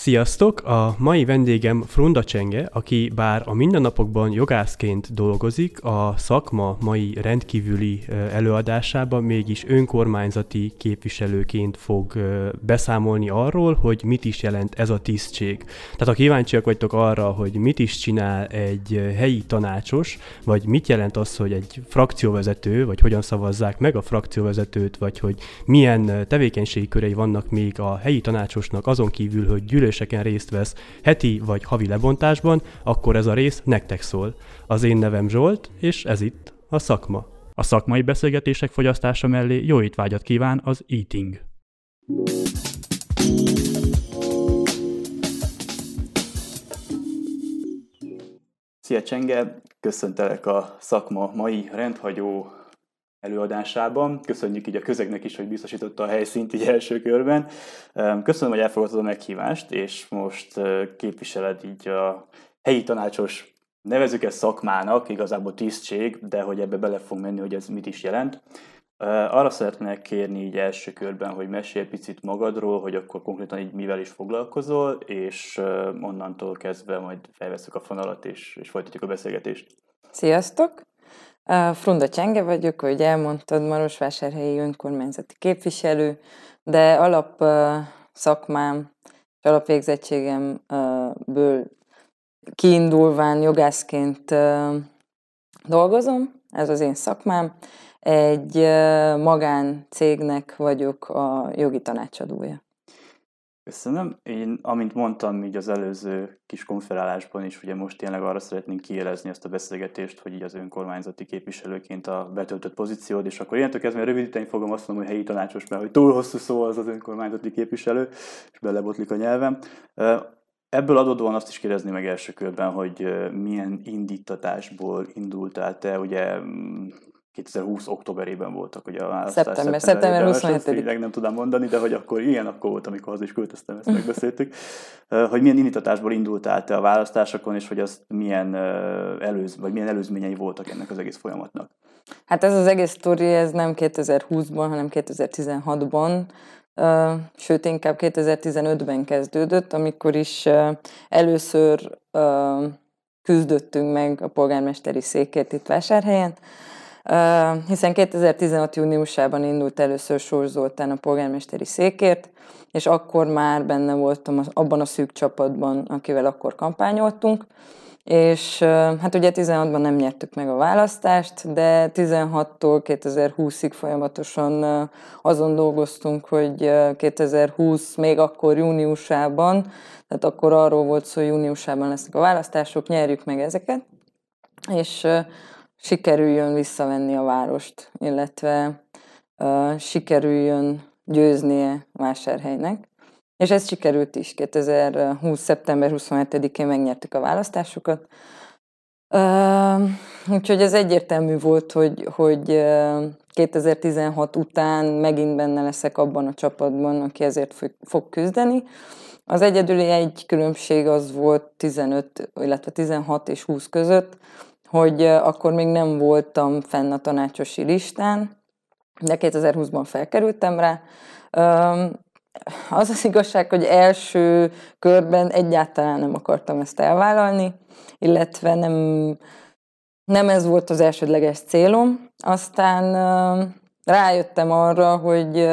Sziasztok! A mai vendégem Frunda Csenge, aki bár a mindennapokban jogászként dolgozik, a szakma mai rendkívüli előadásában mégis önkormányzati képviselőként fog beszámolni arról, hogy mit is jelent ez a tisztség. Tehát ha kíváncsiak vagytok arra, hogy mit is csinál egy helyi tanácsos, vagy mit jelent az, hogy egy frakcióvezető, vagy hogyan szavazzák meg a frakcióvezetőt, vagy hogy milyen tevékenységi körei vannak még a helyi tanácsosnak azon kívül, hogy gyűlös üléseken részt vesz heti vagy havi lebontásban, akkor ez a rész nektek szól. Az én nevem Zsolt, és ez itt a szakma. A szakmai beszélgetések fogyasztása mellé jó étvágyat kíván az Eating. Szia Csenge, köszöntelek a szakma mai rendhagyó előadásában. Köszönjük így a közegnek is, hogy biztosította a helyszínt így első körben. Köszönöm, hogy elfogadtad a meghívást, és most képviseled így a helyi tanácsos nevezük ezt szakmának, igazából tisztség, de hogy ebbe bele fog menni, hogy ez mit is jelent. Arra szeretnék kérni így első körben, hogy mesélj picit magadról, hogy akkor konkrétan így mivel is foglalkozol, és onnantól kezdve majd felveszünk a fonalat, és, és folytatjuk a beszélgetést. Sziasztok! Frunda Csenge vagyok, hogy elmondtad, Marosvásárhelyi önkormányzati képviselő, de alap szakmám és alapvégzettségemből kiindulván jogászként dolgozom, ez az én szakmám. Egy magáncégnek vagyok a jogi tanácsadója. Köszönöm. Én, amint mondtam így az előző kis konferálásban is, ugye most tényleg arra szeretnénk kielezni ezt a beszélgetést, hogy így az önkormányzati képviselőként a betöltött pozíciód, és akkor ilyentől kezdve rövidíteni fogom azt mondom, hogy helyi tanácsos, mert hogy túl hosszú szó az az önkormányzati képviselő, és belebotlik a nyelvem. Ebből adódóan azt is kérdezni meg első körben, hogy milyen indítatásból indultál te, ugye 2020 októberében voltak ugye a választás. Szeptember, szeptember 27 nem tudom mondani, de hogy akkor ilyen akkor volt, amikor haza is költöztem, ezt megbeszéltük. hogy milyen indítatásból indultál te a választásokon, és hogy az milyen, előz, vagy milyen előzményei voltak ennek az egész folyamatnak? Hát ez az egész sztori, ez nem 2020-ban, hanem 2016-ban, sőt inkább 2015-ben kezdődött, amikor is először küzdöttünk meg a polgármesteri székért itt Vásárhelyen, hiszen 2016. júniusában indult először Sors Zoltán a polgármesteri székért, és akkor már benne voltam abban a szűk csapatban, akivel akkor kampányoltunk, és hát ugye 16-ban nem nyertük meg a választást, de 16-tól 2020-ig folyamatosan azon dolgoztunk, hogy 2020 még akkor júniusában, tehát akkor arról volt szó, hogy júniusában lesznek a választások, nyerjük meg ezeket, és sikerüljön visszavenni a várost, illetve uh, sikerüljön győznie Vásárhelynek. És ez sikerült is. 2020. szeptember 27-én megnyertük a választásokat. Uh, úgyhogy ez egyértelmű volt, hogy, hogy 2016 után megint benne leszek abban a csapatban, aki ezért fog küzdeni. Az egyedüli egy különbség az volt 15, illetve 16 és 20 között, hogy akkor még nem voltam fenn a tanácsosi listán, de 2020-ban felkerültem rá. Az az igazság, hogy első körben egyáltalán nem akartam ezt elvállalni, illetve nem, nem ez volt az elsődleges célom. Aztán rájöttem arra, hogy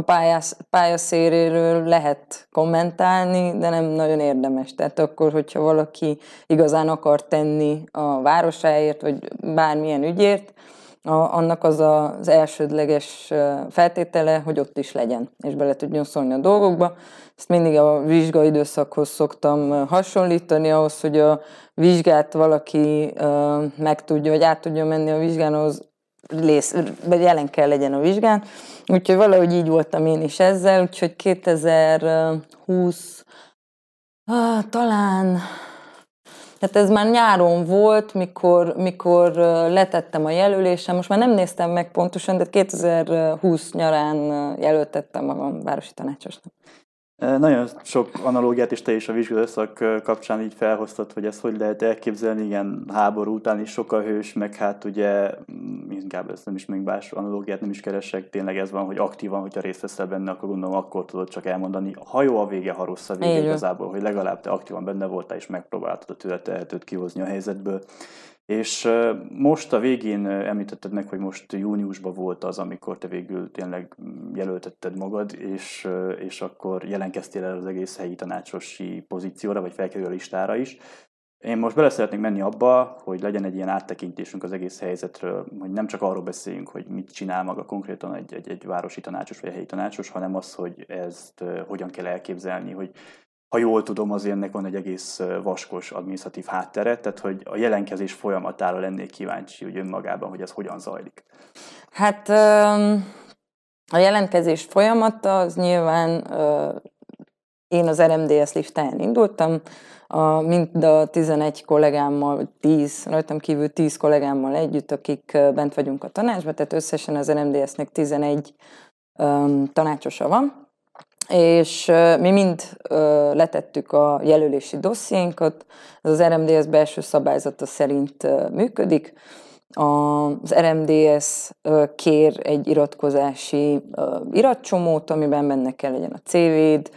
a pályász, pályaszéréről lehet kommentálni, de nem nagyon érdemes. Tehát akkor, hogyha valaki igazán akar tenni a városáért, vagy bármilyen ügyért, a, annak az az elsődleges feltétele, hogy ott is legyen, és bele tudjon szólni a dolgokba. Ezt mindig a vizsgai időszakhoz szoktam hasonlítani, ahhoz, hogy a vizsgát valaki meg tudja, vagy át tudja menni a vizsgán, ahhoz lész, vagy jelen kell legyen a vizsgán. Úgyhogy valahogy így voltam én is ezzel, úgyhogy 2020 ah, talán tehát ez már nyáron volt, mikor, mikor letettem a jelölésem, most már nem néztem meg pontosan, de 2020 nyarán jelöltettem magam városi tanácsosnak. Nagyon sok analógiát is te is a vizsgálószak kapcsán így felhoztad, hogy ezt hogy lehet elképzelni, igen, háború után is sokkal hős, meg hát ugye mm, inkább ezt nem is még más analógiát nem is keresek, tényleg ez van, hogy aktívan, hogyha részt veszel benne, akkor gondolom akkor tudod csak elmondani, ha jó a vége, ha rossz a vége Igen. igazából, hogy legalább te aktívan benne voltál és megpróbáltad a tőle kihozni a helyzetből. És most a végén említetted meg, hogy most júniusban volt az, amikor te végül tényleg jelöltetted magad, és, és akkor jelenkeztél el az egész helyi tanácsosi pozícióra, vagy felkerül a listára is. Én most bele szeretnék menni abba, hogy legyen egy ilyen áttekintésünk az egész helyzetről, hogy nem csak arról beszéljünk, hogy mit csinál maga konkrétan egy, egy, egy városi tanácsos vagy egy helyi tanácsos, hanem az, hogy ezt hogyan kell elképzelni, hogy ha jól tudom, azért ennek van egy egész vaskos administratív háttere, tehát hogy a jelenkezés folyamatára lennék kíváncsi hogy önmagában, hogy ez hogyan zajlik. Hát a jelentkezés folyamata az nyilván én az RMDS listáján indultam, a, mind a 11 kollégámmal, 10, rajtam kívül 10 kollégámmal együtt, akik bent vagyunk a tanácsban, tehát összesen az RMDS-nek 11 um, tanácsosa van és mi mind letettük a jelölési dossziénkat, ez az RMDS belső szabályzata szerint működik. Az RMDS kér egy iratkozási iratcsomót, amiben benne kell legyen a CV-d,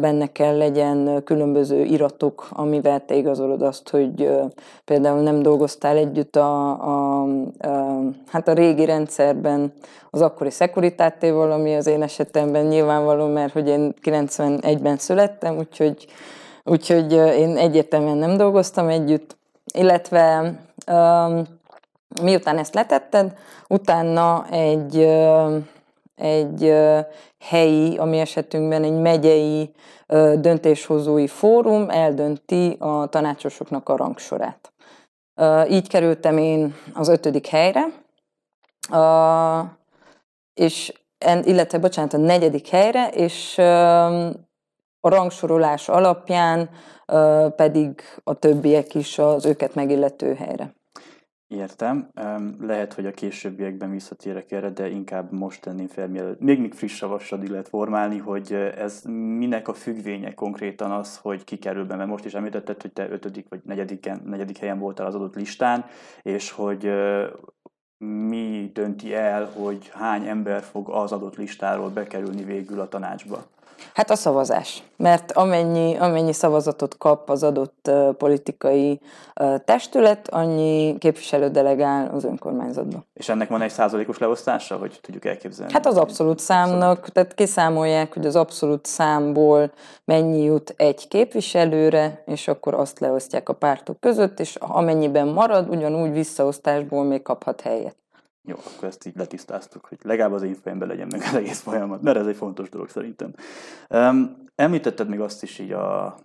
benne kell legyen különböző iratok, amivel te igazolod azt, hogy például nem dolgoztál együtt a, a, a, hát a régi rendszerben az akkori szekuritátéval, ami az én esetemben nyilvánvaló, mert hogy én 91-ben születtem, úgyhogy, úgyhogy én egyértelműen nem dolgoztam együtt, illetve um, miután ezt letetted, utána egy egy helyi, ami esetünkben egy megyei döntéshozói fórum eldönti a tanácsosoknak a rangsorát. Így kerültem én az ötödik helyre, és illetve, bocsánat, a negyedik helyre, és a rangsorolás alapján pedig a többiek is az őket megillető helyre. Értem. Lehet, hogy a későbbiekben visszatérek erre, de inkább most tenném fel, mielőtt még még friss javaslatig lehet formálni, hogy ez minek a függvénye konkrétan az, hogy ki kerül be, mert most is említetted, hogy te ötödik vagy negyediken, negyedik helyen voltál az adott listán, és hogy mi dönti el, hogy hány ember fog az adott listáról bekerülni végül a tanácsba? Hát a szavazás, mert amennyi, amennyi szavazatot kap az adott politikai testület, annyi képviselő delegál az önkormányzatba. És ennek van egy százalékos leosztása, hogy tudjuk elképzelni? Hát az abszolút számnak, abszolút. tehát kiszámolják, hogy az abszolút számból mennyi jut egy képviselőre, és akkor azt leosztják a pártok között, és amennyiben marad, ugyanúgy visszaosztásból még kaphat helyet. Jó, akkor ezt így letisztáztuk, hogy legalább az én fejemben legyen meg az egész folyamat, mert ez egy fontos dolog szerintem. Um, említetted még azt is így a,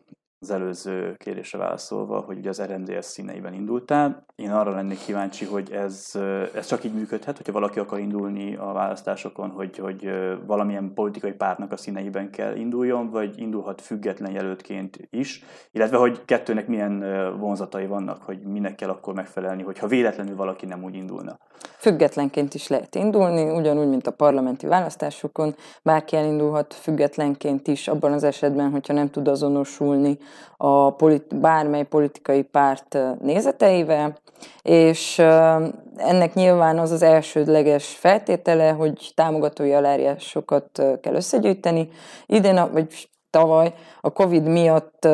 az előző kérdésre válaszolva, hogy ugye az RMDS színeiben indultál. Én arra lennék kíváncsi, hogy ez, ez csak így működhet, hogyha valaki akar indulni a választásokon, hogy, hogy valamilyen politikai pártnak a színeiben kell induljon, vagy indulhat független jelöltként is, illetve hogy kettőnek milyen vonzatai vannak, hogy minek kell akkor megfelelni, hogyha véletlenül valaki nem úgy indulna. Függetlenként is lehet indulni, ugyanúgy, mint a parlamenti választásokon. Bárki elindulhat függetlenként is, abban az esetben, hogyha nem tud azonosulni a politi- bármely politikai párt nézeteivel, és ennek nyilván az az elsődleges feltétele, hogy támogatói aláírásokat kell összegyűjteni. Idén, vagy tavaly a Covid miatt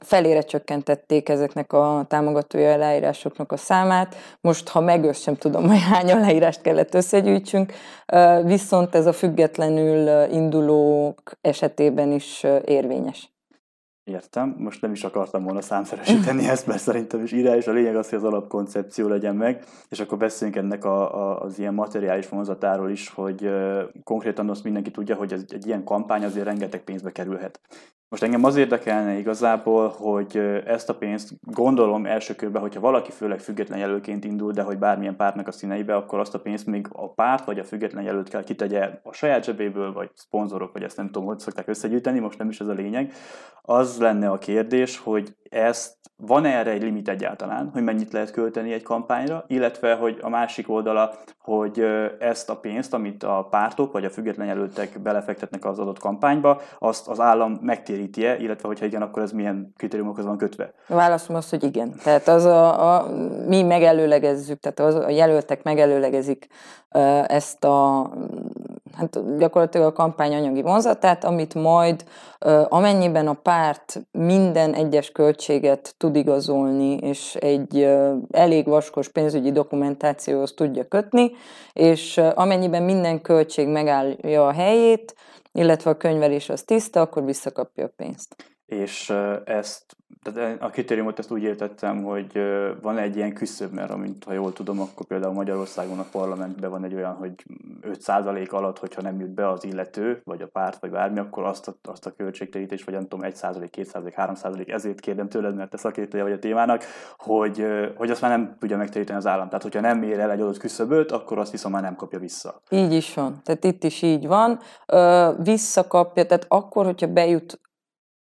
felére csökkentették ezeknek a támogatói aláírásoknak a számát. Most, ha megös sem tudom, hogy hány aláírást kellett összegyűjtsünk, viszont ez a függetlenül indulók esetében is érvényes. Értem, most nem is akartam volna számszeresíteni ezt, mert szerintem is és A lényeg az, hogy az alapkoncepció legyen meg, és akkor beszéljünk ennek a, a, az ilyen materiális vonzatáról is, hogy uh, konkrétan azt mindenki tudja, hogy ez, egy ilyen kampány azért rengeteg pénzbe kerülhet. Most engem az érdekelne igazából, hogy ezt a pénzt gondolom első körben, hogyha valaki főleg független jelölként indul, de hogy bármilyen pártnak a színeibe, akkor azt a pénzt még a párt vagy a független jelölt kell kitegye a saját zsebéből, vagy szponzorok, vagy ezt nem tudom, hogy szokták összegyűjteni, most nem is ez a lényeg. Az lenne a kérdés, hogy ezt van erre egy limit egyáltalán, hogy mennyit lehet költeni egy kampányra, illetve hogy a másik oldala, hogy ezt a pénzt, amit a pártok vagy a független jelöltek belefektetnek az adott kampányba, azt az állam megtéríti-e, illetve hogyha igen, akkor ez milyen kritériumokhoz van kötve? Válaszom az, hogy igen. Tehát az a, a mi megelőlegezzük, tehát az, a jelöltek megelőlegezik ezt a hát gyakorlatilag a kampány anyagi vonzatát, amit majd amennyiben a párt minden egyes költséget tud igazolni, és egy elég vaskos pénzügyi dokumentációhoz tudja kötni, és amennyiben minden költség megállja a helyét, illetve a könyvelés az tiszta, akkor visszakapja a pénzt. És ezt tehát a kritériumot ezt úgy értettem, hogy van egy ilyen küszöb, mert amint ha jól tudom, akkor például Magyarországon a parlamentben van egy olyan, hogy 5% alatt, hogyha nem jut be az illető, vagy a párt, vagy bármi, akkor azt a, azt a költségterítés, vagy nem tudom, 1%, 2%, 3%, ezért kérdem tőled, mert te szakértője vagy a témának, hogy, hogy azt már nem tudja megteríteni az állam. Tehát, hogyha nem ér el egy adott küszöböt, akkor azt viszont már nem kapja vissza. Így is van. Tehát itt is így van. visszakapja, tehát akkor, hogyha bejut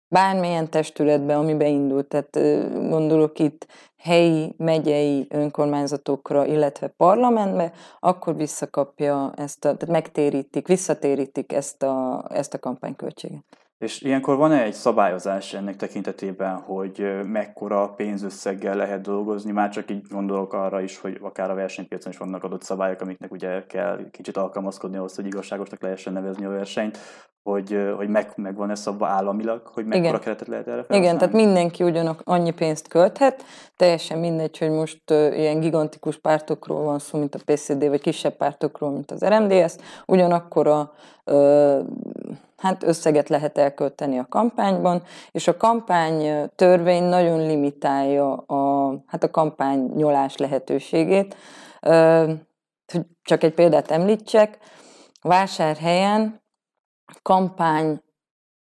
bármilyen testületbe, ami beindult, tehát gondolok itt helyi, megyei önkormányzatokra, illetve parlamentbe, akkor visszakapja ezt a, tehát megtérítik, visszatérítik ezt a, ezt a kampányköltséget. És ilyenkor van-e egy szabályozás ennek tekintetében, hogy mekkora pénzösszeggel lehet dolgozni? Már csak így gondolok arra is, hogy akár a versenypiacon is vannak adott szabályok, amiknek ugye kell kicsit alkalmazkodni ahhoz, hogy igazságosnak lehessen nevezni a versenyt, hogy, hogy meg, megvan ez szabva államilag, hogy mekkora Igen. keretet lehet erre felhasználni? Igen, tehát mindenki ugyanak annyi pénzt költhet, teljesen mindegy, hogy most uh, ilyen gigantikus pártokról van szó, mint a PCD, vagy kisebb pártokról, mint az RMDS, ugyanakkor a uh, hát összeget lehet elkölteni a kampányban, és a kampány törvény nagyon limitálja a, hát a kampány nyolás lehetőségét. Csak egy példát említsek, vásárhelyen kampány,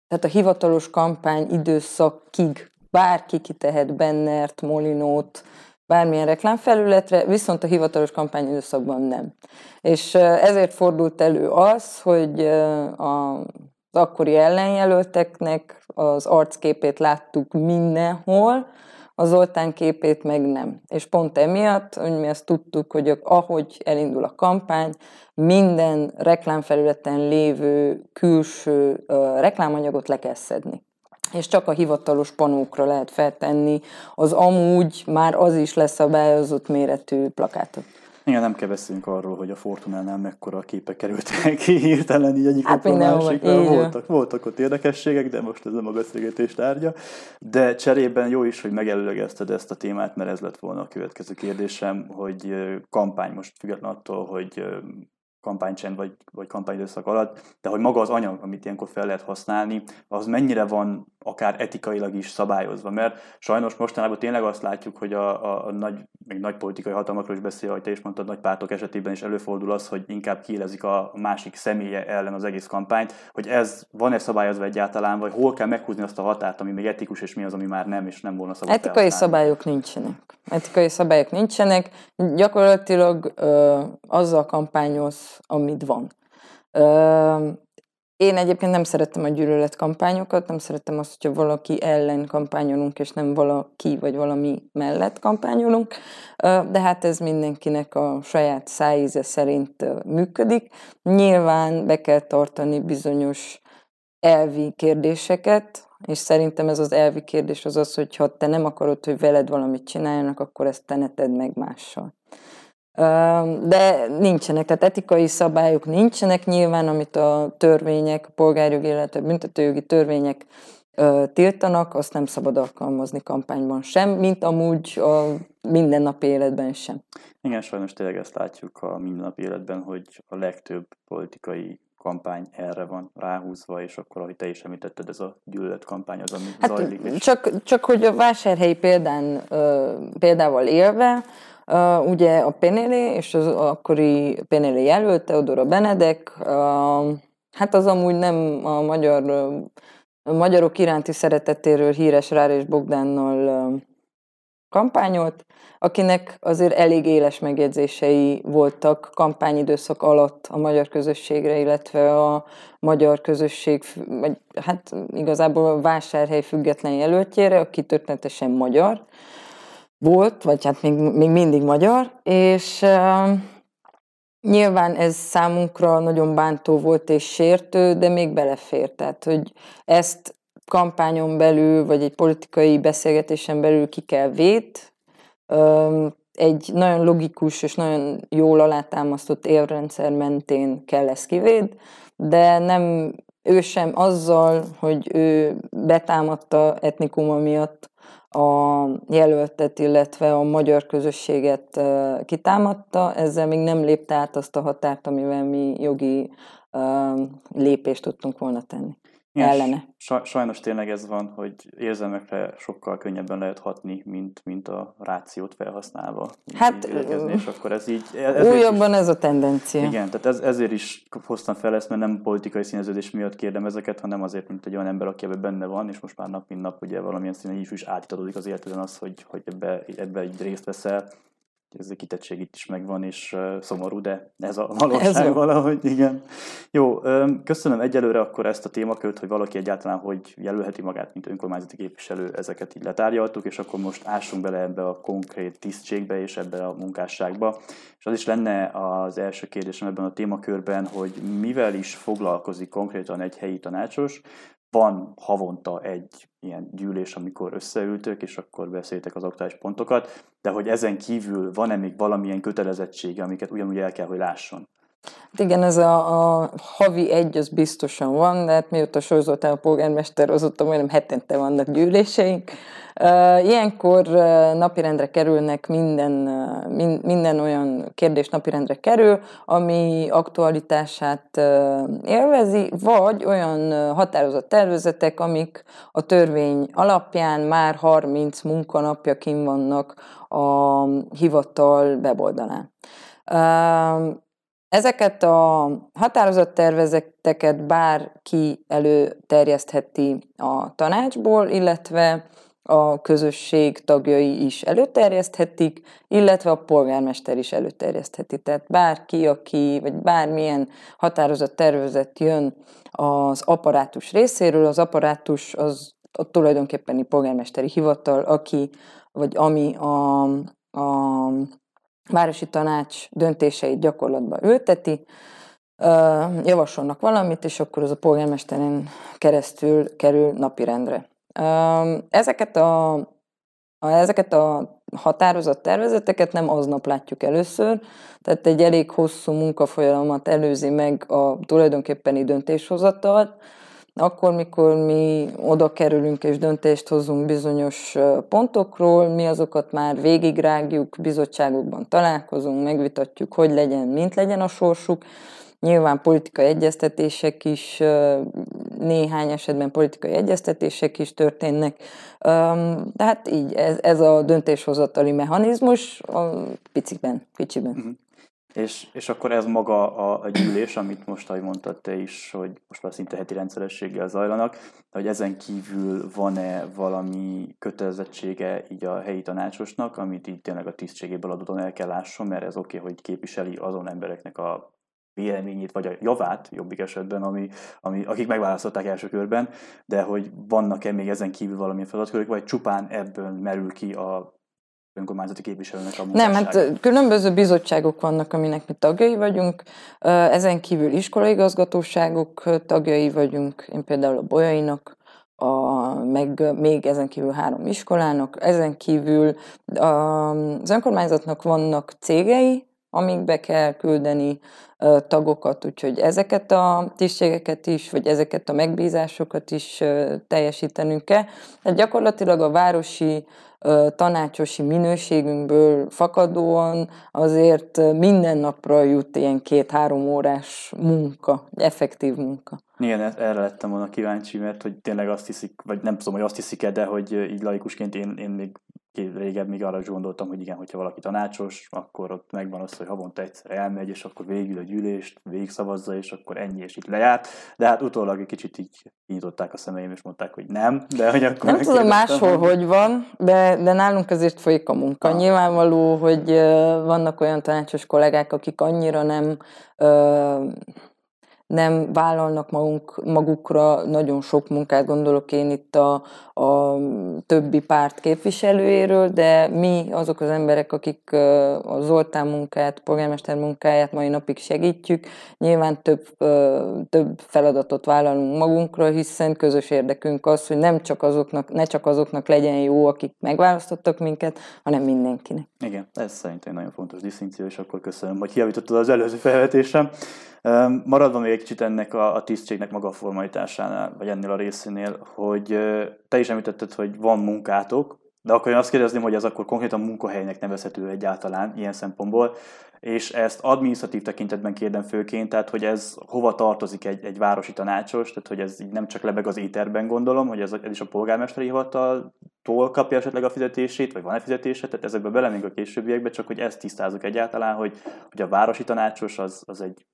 tehát a hivatalos kampány időszakig bárki kitehet bennert, molinót, bármilyen reklámfelületre, viszont a hivatalos kampány időszakban nem. És ezért fordult elő az, hogy az akkori ellenjelölteknek az arcképét láttuk mindenhol, a Zoltán képét meg nem. És pont emiatt, hogy mi azt tudtuk, hogy ahogy elindul a kampány, minden reklámfelületen lévő külső reklámanyagot le kell szedni és csak a hivatalos panókra lehet feltenni az amúgy már az is leszabályozott méretű plakátot. Igen, nem kell beszélnünk arról, hogy a Fortunánál mekkora képek kerültek ki hirtelen így egyik hát másikra. Voltak, voltak ott érdekességek, de most ez nem a beszélgetés tárgya. De cserében jó is, hogy megelőlegezted ezt a témát, mert ez lett volna a következő kérdésem, hogy kampány most független attól, hogy kampánycsend vagy, vagy kampányidőszak alatt, de hogy maga az anyag, amit ilyenkor fel lehet használni, az mennyire van akár etikailag is szabályozva, mert sajnos mostanában tényleg azt látjuk, hogy a, a, a nagy, még nagy politikai hatalmakról is beszél, ahogy te is mondtad, nagy pártok esetében is előfordul az, hogy inkább kielezik a másik személye ellen az egész kampányt, hogy ez van-e szabályozva egyáltalán, vagy hol kell meghúzni azt a határt, ami még etikus, és mi az, ami már nem, és nem volna szabad Etikai felhasználni. szabályok nincsenek. Etikai szabályok nincsenek. Gyakorlatilag ö, azzal kampányoz, amit van. Én egyébként nem szerettem a gyűlöletkampányokat, nem szerettem azt, hogyha valaki ellen kampányolunk, és nem valaki vagy valami mellett kampányolunk, de hát ez mindenkinek a saját szájíze szerint működik. Nyilván be kell tartani bizonyos elvi kérdéseket, és szerintem ez az elvi kérdés az az, hogy ha te nem akarod, hogy veled valamit csináljanak, akkor ezt te ne tedd meg mással de nincsenek, tehát etikai szabályok nincsenek nyilván, amit a törvények, a polgárjogi, illetve büntetőjogi törvények tiltanak, azt nem szabad alkalmazni kampányban sem, mint amúgy a mindennapi életben sem. Igen, sajnos tényleg ezt látjuk a mindennapi életben, hogy a legtöbb politikai kampány erre van ráhúzva, és akkor, ahogy te is említetted, ez a kampány az, ami hát zajlik. És... Csak, csak hogy a vásárhelyi példán, példával élve, Uh, ugye a Penelé és az akkori Penelé jelölt, Teodora Benedek, uh, hát az amúgy nem a magyar a magyarok iránti szeretetéről híres Rár és Bogdánnal kampányolt, akinek azért elég éles megjegyzései voltak kampányidőszak alatt a magyar közösségre, illetve a magyar közösség, vagy hát igazából a vásárhely független jelöltjére, aki történetesen magyar volt, vagy hát még, még mindig magyar, és nyilván ez számunkra nagyon bántó volt és sértő, de még belefér, tehát hogy ezt kampányon belül, vagy egy politikai beszélgetésen belül ki kell vét, egy nagyon logikus és nagyon jól alátámasztott élrendszer mentén kell ezt kivéd, de nem ő sem azzal, hogy ő betámadta etnikuma miatt a jelöltet, illetve a magyar közösséget kitámadta, ezzel még nem lépte át azt a határt, amivel mi jogi lépést tudtunk volna tenni ellene. Sajnos tényleg ez van, hogy érzelmekre sokkal könnyebben lehet hatni, mint, mint a rációt felhasználva. Hát, és akkor ez így... Újabban is, ez a tendencia. Igen, tehát ez, ezért is hoztam fel ezt, mert nem politikai színeződés miatt kérdem ezeket, hanem azért, mint egy olyan ember, aki ebben benne van, és most már nap mint nap ugye valamilyen színen is, is átadódik az életeden az, hogy, hogy ebbe, ebbe egy részt veszel ez a kitettség itt is megvan, és szomorú, de ez a valóság ez valahogy, igen. Jó, köszönöm egyelőre akkor ezt a témakört, hogy valaki egyáltalán hogy jelölheti magát, mint önkormányzati képviselő, ezeket így letárgyaltuk, és akkor most ássunk bele ebbe a konkrét tisztségbe és ebbe a munkásságba. És az is lenne az első kérdésem ebben a témakörben, hogy mivel is foglalkozik konkrétan egy helyi tanácsos, van havonta egy ilyen gyűlés, amikor összeültök, és akkor beszéltek az aktuális pontokat, de hogy ezen kívül van-e még valamilyen kötelezettsége, amiket ugyanúgy el kell, hogy lásson? Hát igen, ez a, a havi egy, az biztosan van, de hát mióta sorozoltál a polgármester, azóta majdnem hetente vannak gyűléseink. Ilyenkor napirendre kerülnek minden, minden olyan kérdés napirendre kerül, ami aktualitását élvezi, vagy olyan határozott tervezetek, amik a törvény alapján már 30 munkanapja kim vannak a hivatal weboldalán. Ezeket a határozott tervezeteket bárki előterjesztheti a tanácsból, illetve a közösség tagjai is előterjeszthetik, illetve a polgármester is előterjesztheti. Tehát bárki, aki, vagy bármilyen határozott tervezet jön az apparátus részéről, az apparátus az a tulajdonképpeni polgármesteri hivatal, aki, vagy ami a, a városi tanács döntéseit gyakorlatba ülteti, javasolnak valamit, és akkor az a polgármesteren keresztül kerül napirendre. Ezeket a, a, ezeket a határozott tervezeteket nem aznap látjuk először, tehát egy elég hosszú munkafolyamat előzi meg a tulajdonképpeni döntéshozatalt, akkor, mikor mi oda kerülünk és döntést hozunk bizonyos pontokról, mi azokat már végigrágjuk, bizottságokban találkozunk, megvitatjuk, hogy legyen, mint legyen a sorsuk, Nyilván politikai egyeztetések is, néhány esetben politikai egyeztetések is történnek. Tehát így, ez, ez a döntéshozatali mechanizmus a piciben, kicsiben. Uh-huh. És, és akkor ez maga a, a gyűlés, amit most, ahogy mondtad te is, hogy most már szinte heti rendszerességgel zajlanak, hogy ezen kívül van-e valami kötelezettsége így a helyi tanácsosnak, amit így tényleg a tisztségéből adódóan el kell lásson, mert ez oké, okay, hogy képviseli azon embereknek a véleményét, vagy a javát jobbik esetben, ami, ami, akik megválasztották első körben, de hogy vannak-e még ezen kívül valamilyen feladatkörök, vagy csupán ebből merül ki a önkormányzati képviselőnek a munkásság. Nem, hát különböző bizottságok vannak, aminek mi tagjai vagyunk, ezen kívül iskolaigazgatóságok tagjai vagyunk, én például a Bolyainak, a, meg még ezen kívül három iskolának, ezen kívül az önkormányzatnak vannak cégei, amikbe kell küldeni tagokat, úgyhogy ezeket a tisztségeket is, vagy ezeket a megbízásokat is teljesítenünk kell. Tehát gyakorlatilag a városi tanácsosi minőségünkből fakadóan azért minden napra jut ilyen két-három órás munka, effektív munka. Igen, erre lettem volna kíváncsi, mert hogy tényleg azt hiszik, vagy nem tudom, hogy azt hiszik-e, de hogy így laikusként én, én még régebb még arra is gondoltam, hogy igen, hogyha valaki tanácsos, akkor ott megvan az, hogy havonta egyszer elmegy, és akkor végül a gyűlést végigszavazza, és akkor ennyi, és itt lejárt. De hát utólag egy kicsit így kinyitották a szemeim, és mondták, hogy nem. De hogy akkor nem tudom máshol, hogy... hogy van, de, de nálunk azért folyik a munka. Ah. Nyilvánvaló, hogy vannak olyan tanácsos kollégák, akik annyira nem nem vállalnak magunk, magukra nagyon sok munkát, gondolok én itt a, a többi párt képviselőjéről, de mi azok az emberek, akik a Zoltán munkát, polgármester munkáját mai napig segítjük, nyilván több, több feladatot vállalunk magunkra, hiszen közös érdekünk az, hogy nem csak azoknak, ne csak azoknak legyen jó, akik megválasztottak minket, hanem mindenkinek. Igen, ez szerintem nagyon fontos disztinkció, és akkor köszönöm, hogy kiavítottad az előző felvetésem. Maradva még egy kicsit ennek a, a tisztségnek maga a formalitásánál, vagy ennél a részénél, hogy te is említetted, hogy van munkátok, de akkor én azt kérdezném, hogy ez akkor konkrétan munkahelynek nevezhető egyáltalán ilyen szempontból, és ezt adminisztratív tekintetben kérdem főként, tehát hogy ez hova tartozik egy, egy városi tanácsos, tehát hogy ez így nem csak lebeg az éterben gondolom, hogy ez, ez is a polgármesteri hivataltól kapja esetleg a fizetését, vagy van-e fizetése, tehát ezekbe bele még a későbbiekbe, csak hogy ezt tisztázunk egyáltalán, hogy, hogy a városi tanácsos az, az egy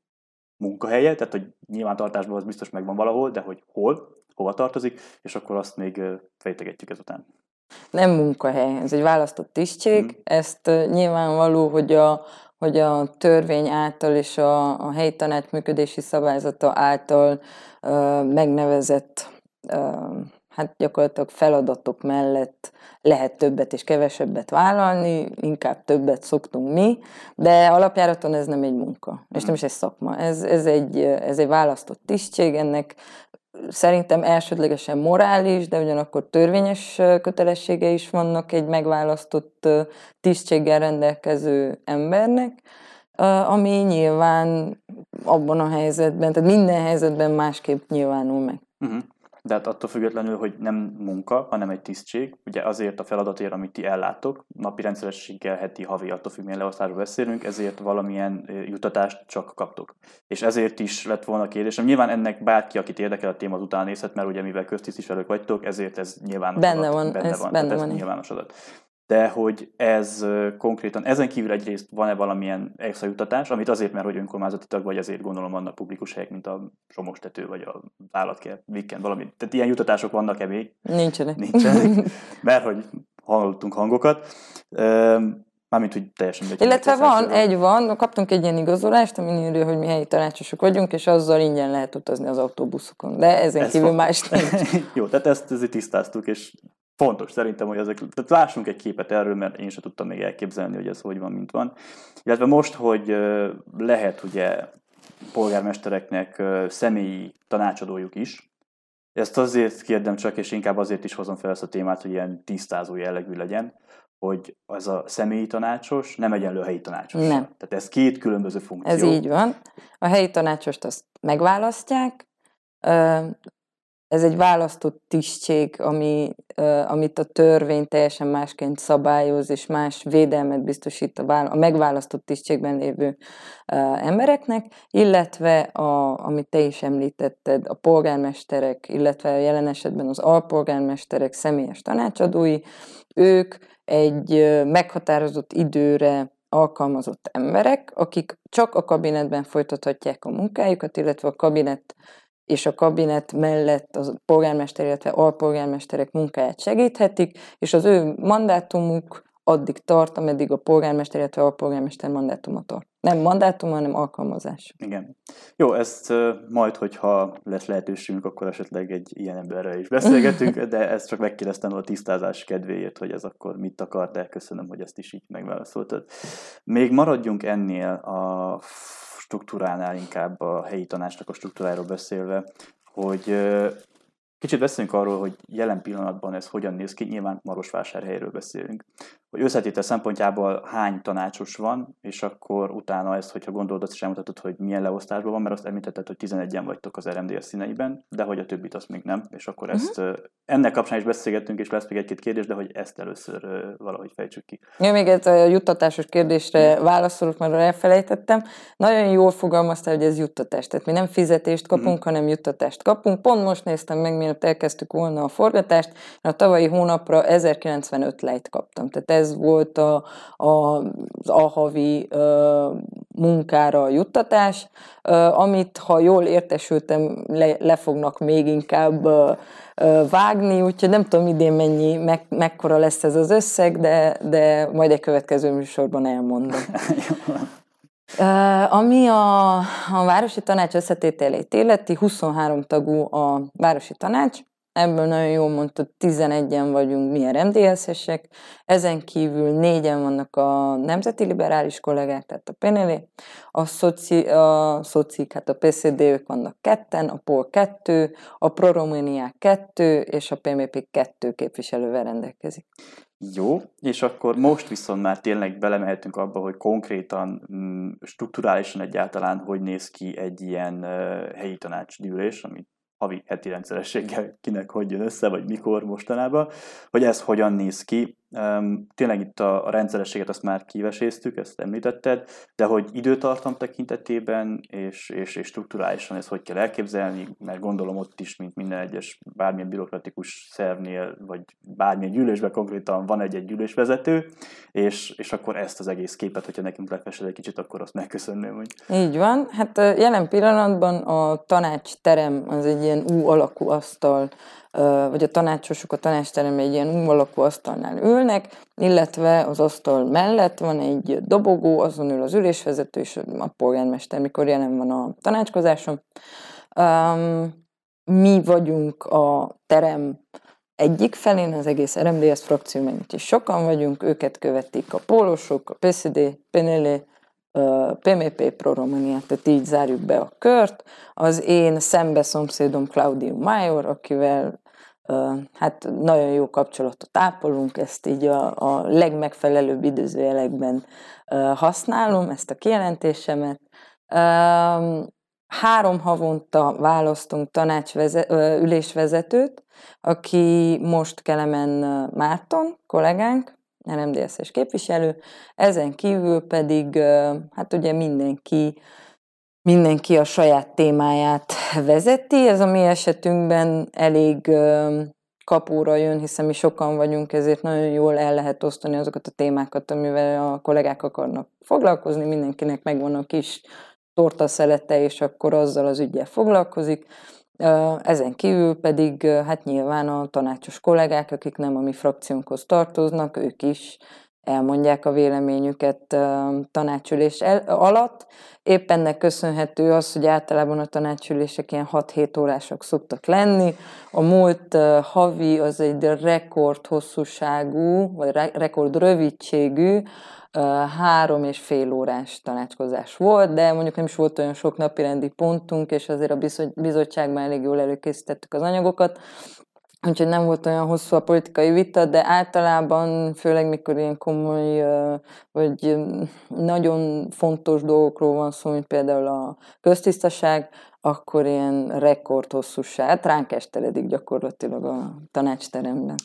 munkahelye, tehát hogy nyilvántartásban az biztos megvan valahol, de hogy hol, hova tartozik, és akkor azt még fejtegetjük ezután. Nem munkahely, ez egy választott tisztség. Hmm. Ezt nyilvánvaló, hogy a, hogy a törvény által és a, a helyi tanács működési szabályzata által uh, megnevezett uh, hát gyakorlatilag feladatok mellett lehet többet és kevesebbet vállalni, inkább többet szoktunk mi, de alapjáraton ez nem egy munka, és nem is egy szakma. Ez, ez, egy, ez egy választott tisztség, ennek szerintem elsődlegesen morális, de ugyanakkor törvényes kötelessége is vannak egy megválasztott tisztséggel rendelkező embernek, ami nyilván abban a helyzetben, tehát minden helyzetben másképp nyilvánul meg. Uh-huh de hát attól függetlenül, hogy nem munka, hanem egy tisztség, ugye azért a feladatért, amit ti ellátok, napi rendszerességgel, heti, havi, attól függ, milyen leosztásról beszélünk, ezért valamilyen jutatást csak kaptok. És ezért is lett volna a kérdésem. Nyilván ennek bárki, akit érdekel a téma, az után nézhet, mert ugye mivel köztisztviselők vagytok, ezért ez nyilvános benne adat. Van, benne ez van, benne van. Ez nyilvános adat de hogy ez konkrétan, ezen kívül egyrészt van-e valamilyen extra jutatás, amit azért, mert hogy önkormányzati tag vagy, ezért gondolom vannak publikus helyek, mint a Somostető vagy a állatkert, Weekend, valami. Tehát ilyen jutatások vannak-e még? Nincsenek. Nincsenek, mert hogy hallottunk hangokat. Mármint, hogy teljesen Illetve van, egy van, kaptunk egy ilyen igazolást, ami írja, hogy mi helyi tanácsosok vagyunk, és azzal ingyen lehet utazni az autóbuszokon. De ezen Ez kívül van. más nincs. Jó, tehát ezt ezért tisztáztuk, és fontos szerintem, hogy ezek, tehát lássunk egy képet erről, mert én sem tudtam még elképzelni, hogy ez hogy van, mint van. Illetve most, hogy lehet ugye polgármestereknek személyi tanácsadójuk is, ezt azért kérdem csak, és inkább azért is hozom fel ezt a témát, hogy ilyen tisztázó jellegű legyen, hogy az a személyi tanácsos nem egyenlő a helyi tanácsos. Nem. Tehát ez két különböző funkció. Ez így van. A helyi tanácsost azt megválasztják, ez egy választott tisztség, ami, amit a törvény teljesen másként szabályoz, és más védelmet biztosít a, megválasztott tisztségben lévő embereknek, illetve, a, amit te is említetted, a polgármesterek, illetve a jelen esetben az alpolgármesterek személyes tanácsadói, ők egy meghatározott időre alkalmazott emberek, akik csak a kabinetben folytathatják a munkájukat, illetve a kabinet és a kabinet mellett a polgármester, illetve alpolgármesterek munkáját segíthetik, és az ő mandátumuk addig tart, ameddig a polgármester, illetve a polgármester mandátuma tart. Nem mandátum, hanem alkalmazás. Igen. Jó, ezt majd, hogyha lesz lehetőségünk, akkor esetleg egy ilyen emberrel is beszélgetünk, de ezt csak megkérdeztem a tisztázás kedvéért, hogy ez akkor mit akar, de köszönöm, hogy ezt is így megválaszoltad. Még maradjunk ennél a struktúránál inkább a helyi tanácsnak a struktúráról beszélve, hogy Kicsit beszélünk arról, hogy jelen pillanatban ez hogyan néz ki, nyilván Marosvásárhelyről beszélünk, hogy összetétel szempontjából hány tanácsos van, és akkor utána ezt, hogyha gondolod, azt is elmutatod, hogy milyen leosztásban van, mert azt említetted, hogy 11-en vagytok az RMDS színeiben, de hogy a többit azt még nem, és akkor uh-huh. ezt ennek kapcsán is beszélgettünk, és lesz még egy-két kérdés, de hogy ezt először valahogy fejtsük ki. Ja, még egy a juttatásos kérdésre válaszolok, mert elfelejtettem. Nagyon jól fogalmaztál, hogy ez juttatás. Tehát mi nem fizetést kapunk, uh-huh. hanem juttatást kapunk. Pont most néztem meg, mielőtt elkezdtük volna a forgatást, a tavalyi hónapra 1095 lejt kaptam. Tehát ez volt a, a, az ahavi munkára a juttatás, amit, ha jól értesültem, le, le fognak még inkább vágni, úgyhogy nem tudom idén mennyi, me, mekkora lesz ez az összeg, de, de majd egy következő műsorban elmondom. Ami a, a városi tanács összetételét illeti, 23 tagú a városi tanács, ebből nagyon jól mondtad, 11-en vagyunk mi RMDSZ-esek, ezen kívül négyen vannak a nemzeti liberális kollégák, tehát a PNL, a, szoci, a szocik, hát a PCD, ők vannak ketten, a POL kettő, a Proromaniák kettő, és a PMP kettő képviselővel rendelkezik. Jó, és akkor most viszont már tényleg belemehetünk abba, hogy konkrétan, mm, strukturálisan egyáltalán hogy néz ki egy ilyen helyi tanácsgyűlés, amit havi heti rendszerességgel kinek hogy jön össze, vagy mikor mostanában, hogy ez hogyan néz ki, Tényleg itt a, a rendszerességet azt már kiveséztük, ezt említetted, de hogy időtartam tekintetében és, és, és strukturálisan ezt hogy kell elképzelni, mert gondolom ott is, mint minden egyes bármilyen bürokratikus szervnél, vagy bármilyen gyűlésben konkrétan van egy-egy gyűlésvezető, és, és akkor ezt az egész képet, hogyha nekünk lefesed egy kicsit, akkor azt megköszönném. Hogy... Így van, hát jelen pillanatban a tanácsterem az egy ilyen új alakú asztal, vagy a tanácsosok a tanácsterem egy ilyen U alakú asztalnál ülnek, illetve az asztal mellett van egy dobogó, azon ül az ülésvezető és a polgármester, mikor jelen van a tanácskozáson. Mi vagyunk a terem egyik felén, az egész RMDS frakció, mert is sokan vagyunk, őket követik a pólosok, a PSD, PNL, PMP Pro Romania, tehát így zárjuk be a kört. Az én szembe szomszédom Claudio Major, akivel hát nagyon jó kapcsolatot ápolunk, ezt így a, a legmegfelelőbb időzőjelekben használom, ezt a kijelentésemet. Három havonta választunk tanácsveze, ülésvezetőt, aki most Kelemen Márton, kollégánk, RMDSZ-es képviselő, ezen kívül pedig hát ugye mindenki mindenki a saját témáját vezeti. Ez a mi esetünkben elég kapóra jön, hiszen mi sokan vagyunk, ezért nagyon jól el lehet osztani azokat a témákat, amivel a kollégák akarnak foglalkozni, mindenkinek megvan a kis torta szelete, és akkor azzal az ügyel foglalkozik. Ezen kívül pedig hát nyilván a tanácsos kollégák, akik nem a mi frakciónkhoz tartoznak, ők is elmondják a véleményüket tanácsülés alatt. Épp ennek köszönhető az, hogy általában a tanácsülések ilyen 6-7 órások szoktak lenni. A múlt havi az egy rekord hosszúságú, vagy rekord rövidségű, három és fél órás tanácskozás volt, de mondjuk nem is volt olyan sok napirendi pontunk, és azért a bizottságban elég jól előkészítettük az anyagokat, Úgyhogy nem volt olyan hosszú a politikai vita, de általában, főleg mikor ilyen komoly, vagy nagyon fontos dolgokról van szó, mint például a köztisztaság, akkor ilyen rekordhosszúság, hát ránk esteledik gyakorlatilag a tanácsteremben.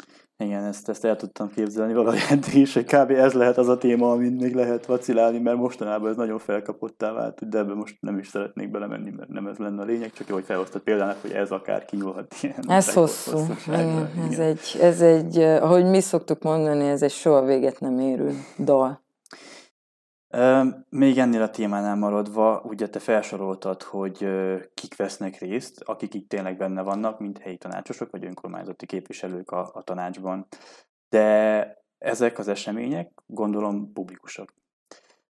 Igen, ezt, ezt el tudtam képzelni valahogy eddig is, hogy kb. ez lehet az a téma, amin még lehet vacilálni, mert mostanában ez nagyon felkapottá vált, de ebbe most nem is szeretnék belemenni, mert nem ez lenne a lényeg, csak hogy felhoztad példának, hogy ez akár kinyúlhat ilyen. Ez hosszú. Igen, ez, egy, ez egy, ahogy mi szoktuk mondani, ez egy soha véget nem érő dal. Még ennél a témánál maradva, ugye te felsoroltad, hogy kik vesznek részt, akik itt tényleg benne vannak, mint helyi tanácsosok vagy önkormányzati képviselők a, a tanácsban. De ezek az események gondolom publikusak.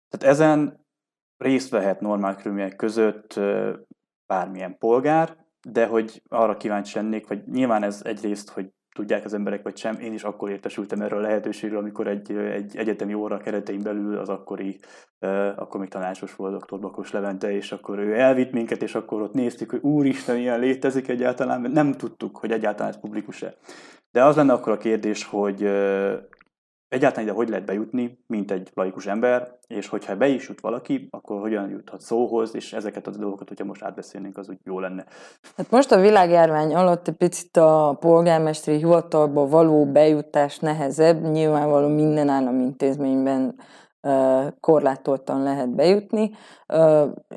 Tehát ezen részt vehet normál körülmények között bármilyen polgár, de hogy arra kíváncsi lennék, hogy nyilván ez egyrészt, hogy tudják az emberek, vagy sem. Én is akkor értesültem erről a lehetőségről, amikor egy, egy egyetemi óra keretein belül az akkori, uh, akkor még tanácsos volt dr. Bakos Levente, és akkor ő elvitt minket, és akkor ott néztük, hogy úristen, ilyen létezik egyáltalán, mert nem tudtuk, hogy egyáltalán ez publikus-e. De az lenne akkor a kérdés, hogy egyáltalán ide hogy lehet bejutni, mint egy laikus ember, és hogyha be is jut valaki, akkor hogyan juthat szóhoz, és ezeket a dolgokat, hogyha most átbeszélnénk, az úgy jó lenne. Hát most a világjárvány alatt egy picit a polgármesteri hivatalba való bejutás nehezebb, nyilvánvaló minden államintézményben korlátoltan lehet bejutni.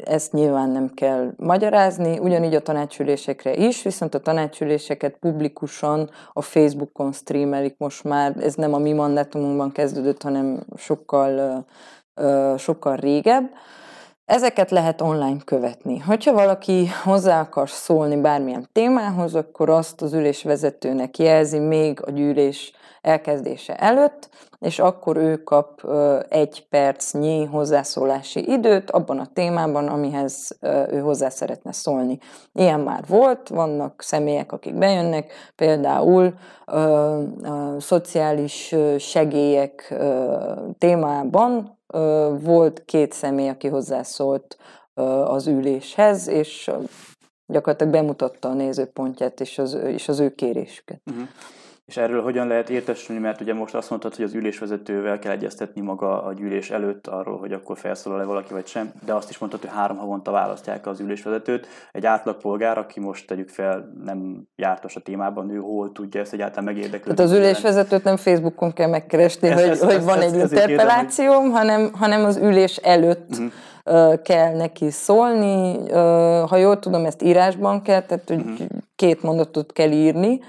Ezt nyilván nem kell magyarázni, ugyanígy a tanácsülésekre is, viszont a tanácsüléseket publikusan a Facebookon streamelik most már, ez nem a mi mandátumunkban kezdődött, hanem sokkal, sokkal régebb. Ezeket lehet online követni. Hogyha valaki hozzá akar szólni bármilyen témához, akkor azt az ülésvezetőnek jelzi még a gyűlés elkezdése előtt, és akkor ő kap egy percnyi hozzászólási időt abban a témában, amihez ő hozzá szeretne szólni. Ilyen már volt, vannak személyek, akik bejönnek, például a, szociális segélyek témában volt két személy, aki hozzászólt az üléshez, és gyakorlatilag bemutatta a nézőpontját és az, és az ő kérésüket. Uh-huh. És erről hogyan lehet értesülni, mert ugye most azt mondtad, hogy az ülésvezetővel kell egyeztetni maga a gyűlés előtt arról, hogy akkor felszólal-e valaki vagy sem, de azt is mondtad, hogy három havonta választják az ülésvezetőt. Egy átlagpolgár, aki most tegyük fel, nem jártas a témában, ő hol tudja ezt egyáltalán megérdeklődni. Tehát az ülésvezetőt nem Facebookon kell megkeresni, ez, hogy, ez, hogy ez, van ez, egy interpelációm, hanem, hanem az ülés előtt uh-huh. kell neki szólni. Ha jól tudom, ezt írásban kell, tehát hogy uh-huh. két mondatot kell írni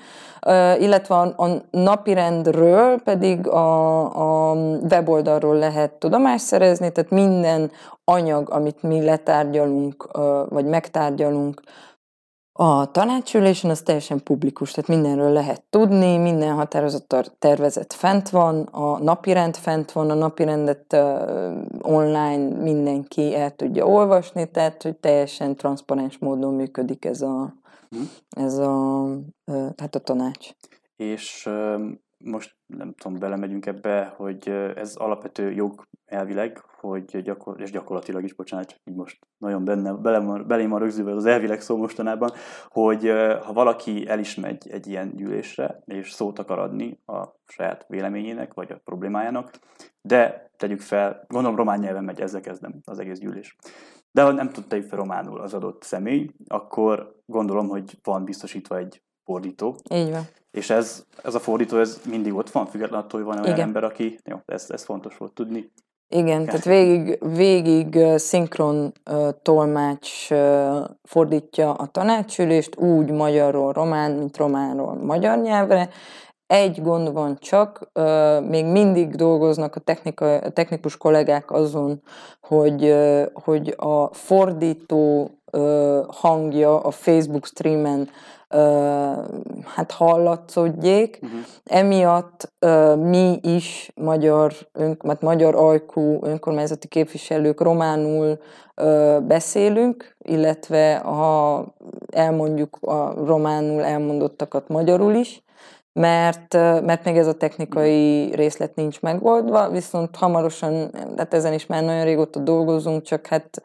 illetve a napirendről pedig a, a weboldalról lehet tudomást szerezni, tehát minden anyag, amit mi letárgyalunk, vagy megtárgyalunk, a tanácsülésen az teljesen publikus, tehát mindenről lehet tudni, minden határozat tervezet fent van, a napirend fent van, a napirendet online mindenki el tudja olvasni, tehát hogy teljesen transzparens módon működik ez a, ez a, hát a tanács. És most nem tudom, belemegyünk ebbe, hogy ez alapvető jog elvileg, hogy gyakor- és gyakorlatilag is, bocsánat, így most nagyon benne, belém, belém van rögzülve az elvileg szó mostanában, hogy ha valaki el is megy egy ilyen gyűlésre, és szót akar adni a saját véleményének, vagy a problémájának, de tegyük fel, gondolom román nyelven megy, ezzel kezdem az egész gyűlés. De ha nem tudta fel románul az adott személy, akkor gondolom, hogy van biztosítva egy fordító. Így van. És ez, ez a fordító, ez mindig ott van, függetlenül attól, hogy van olyan Igen. ember, aki, jó, ez, ez fontos volt tudni. Igen, tehát végig, végig szinkron uh, tolmács uh, fordítja a tanácsülést úgy magyarról román, mint románról magyar nyelvre, egy gond van csak, még mindig dolgoznak a, technika, a technikus kollégák azon, hogy, hogy a fordító hangja a Facebook streamen hát hallatszódjék. Uh-huh. Emiatt mi is magyar, ön, hát magyar ajkú önkormányzati képviselők románul beszélünk, illetve ha elmondjuk a románul elmondottakat magyarul is, mert, mert még ez a technikai részlet nincs megoldva, viszont hamarosan, hát ezen is már nagyon régóta dolgozunk, csak hát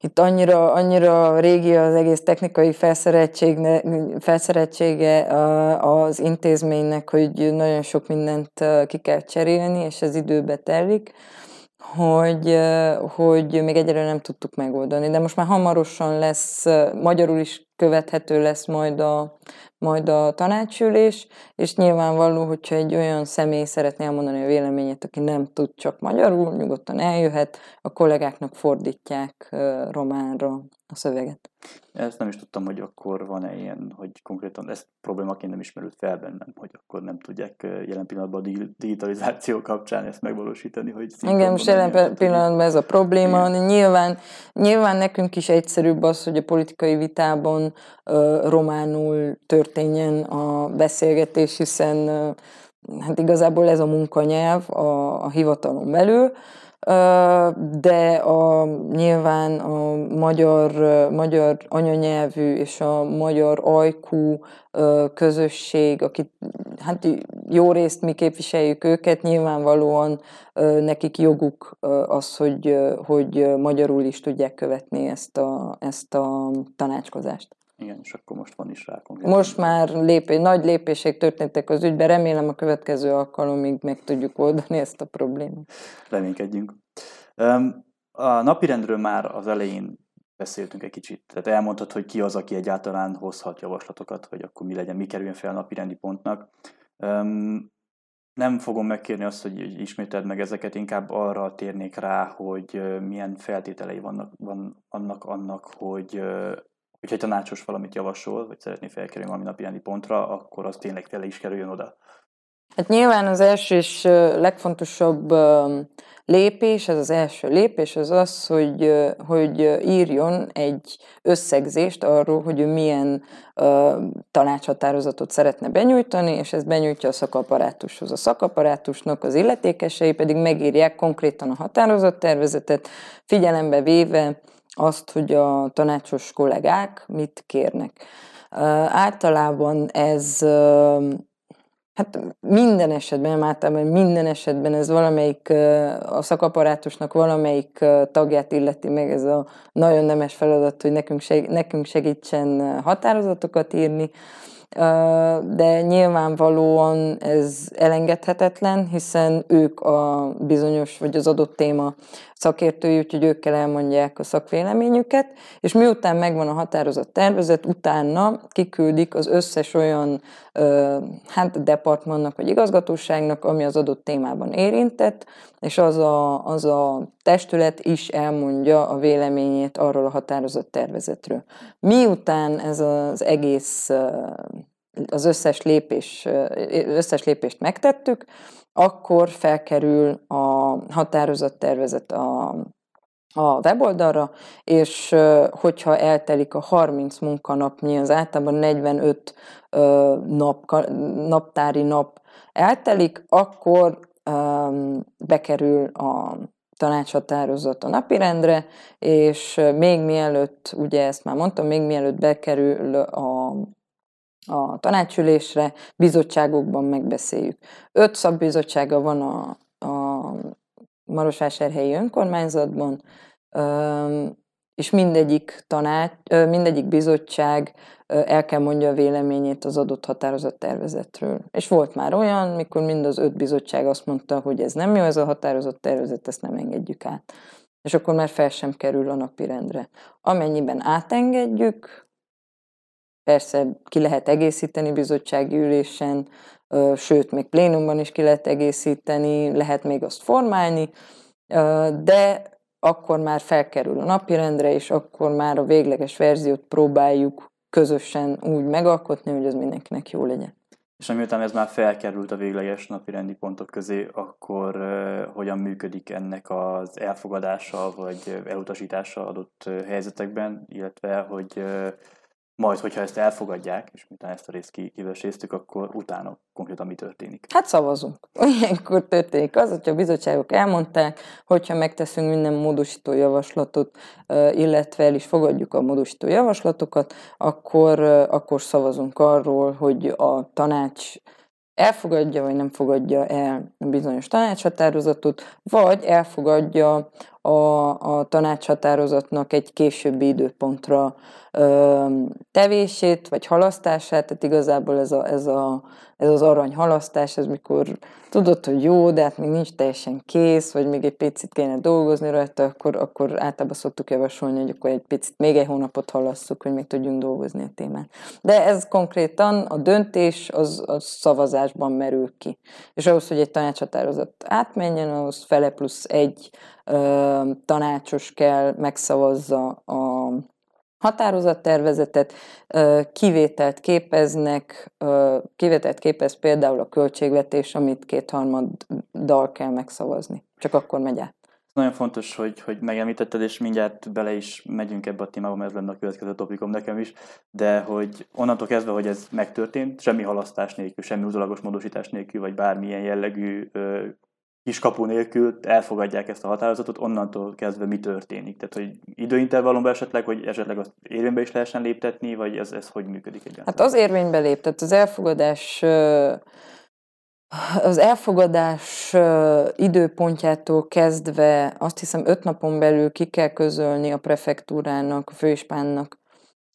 itt annyira, annyira régi az egész technikai felszereltsége az intézménynek, hogy nagyon sok mindent ki kell cserélni, és ez időbe telik, hogy, hogy még egyelőre nem tudtuk megoldani. De most már hamarosan lesz, magyarul is követhető lesz majd a, majd a tanácsülés, és nyilvánvaló, hogyha egy olyan személy szeretné elmondani a véleményét, aki nem tud csak magyarul, nyugodtan eljöhet, a kollégáknak fordítják románra a szöveget. Ezt nem is tudtam, hogy akkor van-e ilyen, hogy konkrétan ez problémaként nem ismerült fel bennem, hogy akkor nem tudják jelen pillanatban a digitalizáció kapcsán ezt megvalósítani, hogy Igen, most jelen pillanatban ez a probléma. Igen. Nyilván, nyilván nekünk is egyszerűbb az, hogy a politikai vitában románul történjen a beszélgetés, hiszen hát igazából ez a munkanyelv a, a hivatalon belül, de a, nyilván a magyar, magyar anyanyelvű és a magyar ajkú közösség, akit hát jó részt mi képviseljük őket, nyilvánvalóan nekik joguk az, hogy, hogy magyarul is tudják követni ezt a, ezt a tanácskozást. Igen, és akkor most van is rá konkrét. Most már lépé, nagy lépések történtek az ügyben, remélem a következő alkalomig meg tudjuk oldani ezt a problémát. Reménykedjünk. A napirendről már az elején beszéltünk egy kicsit. Tehát elmondtad, hogy ki az, aki egyáltalán hozhat javaslatokat, hogy akkor mi legyen, mi kerüljön fel a napirendi pontnak. Nem fogom megkérni azt, hogy ismételd meg ezeket, inkább arra térnék rá, hogy milyen feltételei vannak van, annak, annak, hogy hogyha egy tanácsos valamit javasol, vagy szeretné felkerülni valami napirendi pontra, akkor az tényleg tele is kerüljön oda. Hát nyilván az első és legfontosabb lépés, ez az első lépés, az az, hogy, hogy írjon egy összegzést arról, hogy ő milyen uh, tanácshatározatot szeretne benyújtani, és ezt benyújtja a szakaparátushoz. A szakaparátusnak az illetékesei pedig megírják konkrétan a határozattervezetet, figyelembe véve azt, hogy a tanácsos kollégák mit kérnek. Általában ez Hát minden esetben, nem általában minden esetben ez valamelyik, a szakaparátusnak valamelyik tagját illeti meg ez a nagyon nemes feladat, hogy nekünk, nekünk segítsen határozatokat írni, de nyilvánvalóan ez elengedhetetlen, hiszen ők a bizonyos, vagy az adott téma szakértői, úgyhogy ők kell elmondják a szakvéleményüket, és miután megvan a határozott tervezet, utána kiküldik az összes olyan hát departmannak vagy igazgatóságnak, ami az adott témában érintett, és az a, az a testület is elmondja a véleményét arról a határozott tervezetről. Miután ez az egész az összes, lépés, összes lépést megtettük, akkor felkerül a határozattervezet a, a weboldalra, és hogyha eltelik a 30 munkanapnyi, az általában 45 nap, naptári nap eltelik, akkor bekerül a tanácshatározat a napirendre, és még mielőtt, ugye ezt már mondtam, még mielőtt bekerül a a tanácsülésre, bizottságokban megbeszéljük. Öt szakbizottsága van a, a Marosvásárhelyi önkormányzatban, és mindegyik tanács, mindegyik bizottság el kell mondja a véleményét az adott határozattervezetről. És volt már olyan, mikor mind az öt bizottság azt mondta, hogy ez nem jó, ez a határozattervezet, ezt nem engedjük át. És akkor már fel sem kerül a napirendre. Amennyiben átengedjük, Persze ki lehet egészíteni bizottsági ülésen, sőt, még plénumban is ki lehet egészíteni, lehet még azt formálni, de akkor már felkerül a napirendre, és akkor már a végleges verziót próbáljuk közösen úgy megalkotni, hogy az mindenkinek jó legyen. És amiután ez már felkerült a végleges napi rendi pontok közé, akkor uh, hogyan működik ennek az elfogadása vagy elutasítása adott helyzetekben, illetve hogy uh, majd, hogyha ezt elfogadják, és miután ezt a részt kiveséztük, akkor utána konkrétan mi történik? Hát szavazunk. Ilyenkor történik az, hogyha a bizottságok elmondták, hogyha megteszünk minden módosító javaslatot, illetve el is fogadjuk a módosító javaslatokat, akkor, akkor szavazunk arról, hogy a tanács elfogadja vagy nem fogadja el bizonyos tanácshatározatot, vagy elfogadja a, a tanácshatározatnak egy későbbi időpontra ö, tevését, vagy halasztását, tehát igazából ez, a, ez, a, ez az arany halasztás, ez mikor tudod, hogy jó, de hát még nincs teljesen kész, vagy még egy picit kéne dolgozni rajta, akkor, akkor általában szoktuk javasolni, hogy akkor egy picit még egy hónapot halasszuk, hogy még tudjunk dolgozni a témán. De ez konkrétan a döntés az, az szavazásban merül ki. És ahhoz, hogy egy tanácshatározat átmenjen, ahhoz fele plusz egy tanácsos kell megszavazza a határozattervezetet, kivételt képeznek, kivételt képez például a költségvetés, amit kétharmaddal kell megszavazni. Csak akkor megy át. Nagyon fontos, hogy, hogy megemlítetted, és mindjárt bele is megyünk ebbe a témába, mert ez lenne a következő topikom nekem is, de hogy onnantól kezdve, hogy ez megtörtént, semmi halasztás nélkül, semmi utólagos módosítás nélkül, vagy bármilyen jellegű kiskapu nélkül elfogadják ezt a határozatot, onnantól kezdve mi történik? Tehát, hogy időintervallumban esetleg, hogy esetleg azt érvénybe is lehessen léptetni, vagy ez, ez hogy működik egyáltalán? Hát az érvénybe lép, tehát az elfogadás az elfogadás időpontjától kezdve azt hiszem öt napon belül ki kell közölni a prefektúrának, a főispánnak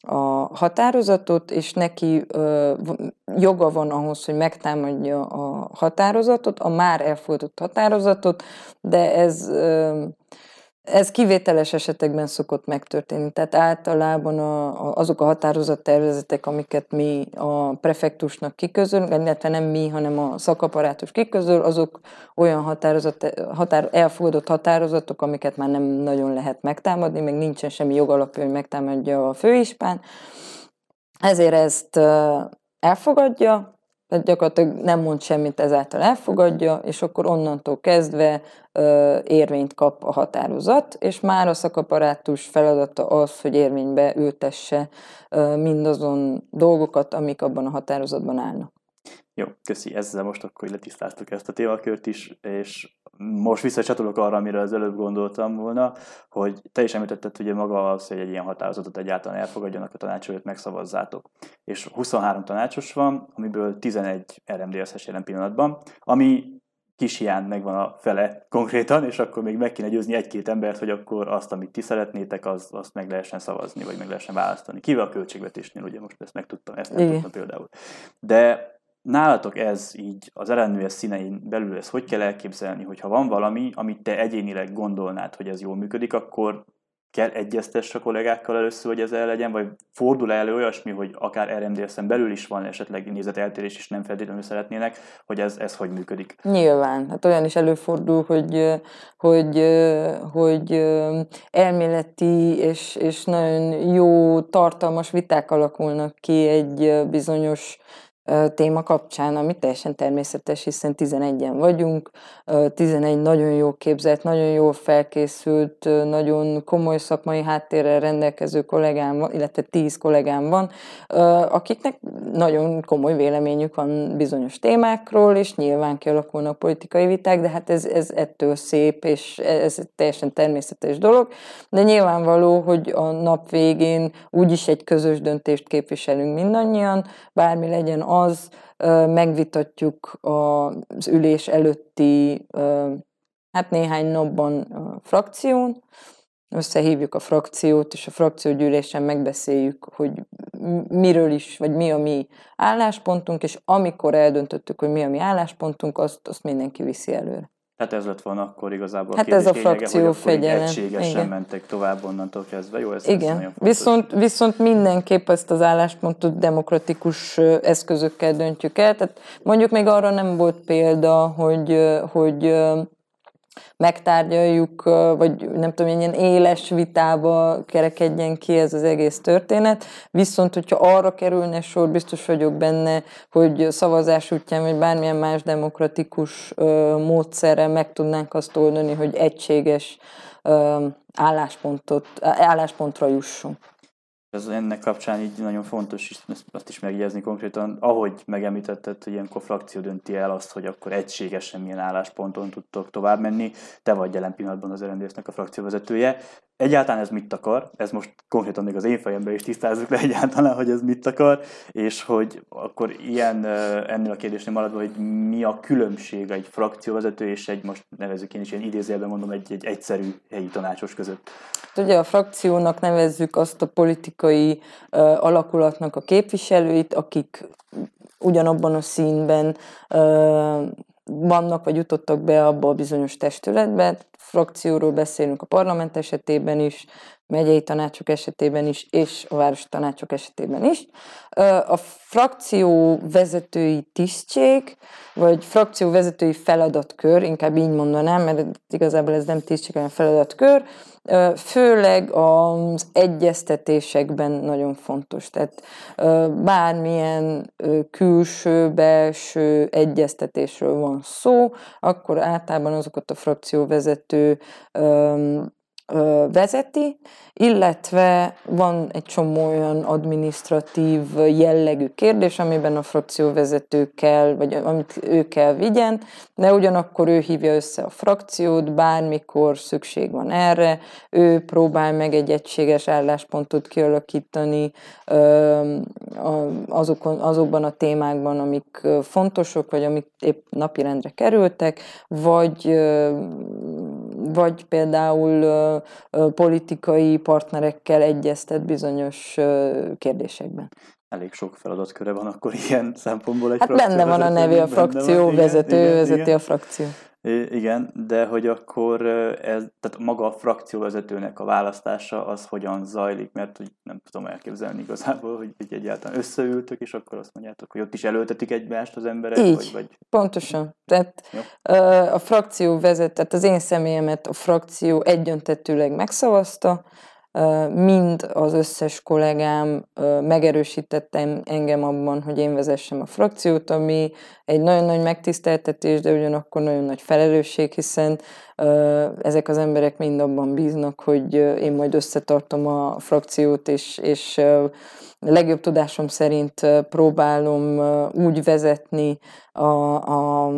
a határozatot, és neki ö, joga van ahhoz, hogy megtámadja a határozatot, a már elfogadott határozatot, de ez ö, ez kivételes esetekben szokott megtörténni. Tehát általában a, a, azok a határozattervezetek, amiket mi a prefektusnak kiközölünk, illetve nem mi, hanem a szakaparátus kiközöl, azok olyan határozat, határ, elfogadott határozatok, amiket már nem nagyon lehet megtámadni, meg nincsen semmi jogalapja, hogy megtámadja a főispán. Ezért ezt elfogadja, tehát gyakorlatilag nem mond semmit, ezáltal elfogadja, és akkor onnantól kezdve ö, érvényt kap a határozat, és már a szakaparátus feladata az, hogy érvénybe ültesse ö, mindazon dolgokat, amik abban a határozatban állnak. Jó, köszi. Ezzel most akkor letisztáztuk ezt a témakört is, és most visszacsatolok arra, amire az előbb gondoltam volna, hogy te is említetted, hogy maga az, hogy egy ilyen határozatot egyáltalán elfogadjanak a tanácsolót, megszavazzátok. És 23 tanácsos van, amiből 11 RMDSZ-es jelen pillanatban, ami kis hiány megvan a fele konkrétan, és akkor még meg kéne győzni egy-két embert, hogy akkor azt, amit ti szeretnétek, az, azt meg lehessen szavazni, vagy meg lehessen választani. Kivel a költségvetésnél, ugye most ezt megtudtam, ezt nem tudtam például. De nálatok ez így az ellenőres színein belül ez hogy kell elképzelni, hogy ha van valami, amit te egyénileg gondolnád, hogy ez jól működik, akkor kell egyeztess a kollégákkal először, hogy ez el legyen, vagy fordul elő olyasmi, hogy akár RMDS-en belül is van esetleg nézeteltérés, és nem feltétlenül szeretnének, hogy ez, ez hogy működik? Nyilván. Hát olyan is előfordul, hogy, hogy, hogy elméleti és, és nagyon jó, tartalmas viták alakulnak ki egy bizonyos téma kapcsán, ami teljesen természetes, hiszen 11-en vagyunk, 11 nagyon jó képzett, nagyon jól felkészült, nagyon komoly szakmai háttérrel rendelkező kollégám illetve 10 kollégám van, akiknek nagyon komoly véleményük van bizonyos témákról, és nyilván kialakulnak politikai viták, de hát ez, ez ettől szép, és ez egy teljesen természetes dolog, de nyilvánvaló, hogy a nap végén úgyis egy közös döntést képviselünk mindannyian, bármi legyen az, megvitatjuk az ülés előtti hát néhány napban frakción, összehívjuk a frakciót, és a frakciógyűlésen megbeszéljük, hogy miről is, vagy mi a mi álláspontunk, és amikor eldöntöttük, hogy mi a mi álláspontunk, azt, azt mindenki viszi előre. Hát ez lett volna akkor igazából hát a ez a frakció lényege, fegyelem. egységesen Igen. mentek tovább onnantól kezdve. Jó, ez Igen, ez viszont, viszont mindenképp ezt az álláspontot demokratikus eszközökkel döntjük el. Tehát mondjuk még arra nem volt példa, hogy, hogy megtárgyaljuk, vagy nem tudom, ilyen éles vitába kerekedjen ki ez az egész történet. Viszont, hogyha arra kerülne sor, biztos vagyok benne, hogy szavazás útján, vagy bármilyen más demokratikus módszerrel meg tudnánk azt oldani, hogy egységes álláspontot, álláspontra jussunk. Ez ennek kapcsán így nagyon fontos is, azt is megjegyezni konkrétan, ahogy megemlítetted, hogy ilyenkor frakció dönti el azt, hogy akkor egységesen milyen állásponton tudtok tovább menni. Te vagy jelen pillanatban az RMDS-nek a frakcióvezetője egyáltalán ez mit akar, ez most konkrétan még az én fejemben is tisztázzuk le egyáltalán, hogy ez mit akar, és hogy akkor ilyen ennél a kérdésnél maradva, hogy mi a különbség egy frakcióvezető és egy, most nevezük én is ilyen idézőjelben mondom, egy, egy egyszerű helyi tanácsos között. Hát ugye a frakciónak nevezzük azt a politikai uh, alakulatnak a képviselőit, akik ugyanabban a színben uh, vannak, vagy jutottak be abba a bizonyos testületbe. Frakcióról beszélünk a parlament esetében is, megyei tanácsok esetében is, és a városi tanácsok esetében is. A frakció vezetői tisztség, vagy frakció vezetői feladatkör, inkább így mondanám, mert igazából ez nem tisztség, hanem feladatkör, főleg az egyeztetésekben nagyon fontos. Tehát bármilyen külső-belső egyeztetésről van szó, akkor általában azokat a frakcióvezető vezeti, illetve van egy csomó olyan administratív jellegű kérdés, amiben a frakcióvezető kell, vagy amit ő kell vigyen, de ugyanakkor ő hívja össze a frakciót, bármikor szükség van erre, ő próbál meg egy egységes álláspontot kialakítani azokon, azokban a témákban, amik fontosok, vagy amik épp napirendre kerültek, vagy vagy például politikai partnerekkel egyeztet bizonyos kérdésekben. Elég sok feladatköre van akkor ilyen szempontból egy Hát benne van a neve, a frakció van, vezető, igen, vezeti igen. a frakció. Igen, de hogy akkor ez, tehát maga a frakcióvezetőnek a választása az hogyan zajlik, mert hogy nem tudom elképzelni igazából, hogy, hogy egyáltalán összeültök, és akkor azt mondjátok, hogy ott is előtetik egymást az emberek? Így, vagy, vagy... pontosan. Tehát Jó. a frakció vezet, tehát az én személyemet a frakció egyöntetőleg megszavazta, mind az összes kollégám megerősítette engem abban, hogy én vezessem a frakciót, ami egy nagyon nagy megtiszteltetés, de ugyanakkor nagyon nagy felelősség, hiszen ezek az emberek mind abban bíznak, hogy én majd összetartom a frakciót, és, és legjobb tudásom szerint próbálom úgy vezetni a, a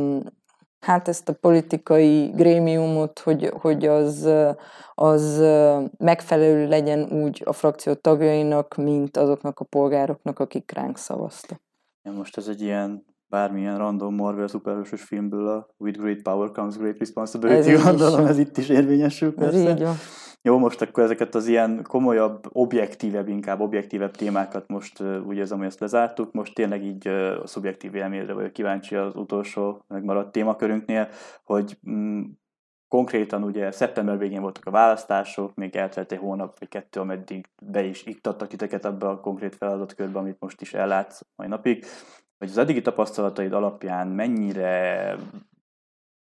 hát ezt a politikai grémiumot, hogy, hogy az, az megfelelő legyen úgy a frakció tagjainak, mint azoknak a polgároknak, akik ránk szavaztak. Ja, most ez egy ilyen bármilyen random Marvel szuperhősös filmből a With Great Power Comes Great Responsibility, ez gondolom, ez itt is érvényesül persze. Ez így van. Jó, most akkor ezeket az ilyen komolyabb, objektívebb, inkább objektívebb témákat most úgy érzem, hogy ezt lezártuk. Most tényleg így a szubjektív élményre vagyok kíváncsi az utolsó megmaradt témakörünknél, hogy mm, konkrétan ugye szeptember végén voltak a választások, még eltelt egy hónap vagy kettő, ameddig be is iktattak titeket abba a konkrét feladatkörbe, amit most is ellátsz mai napig. Hogy az eddigi tapasztalataid alapján mennyire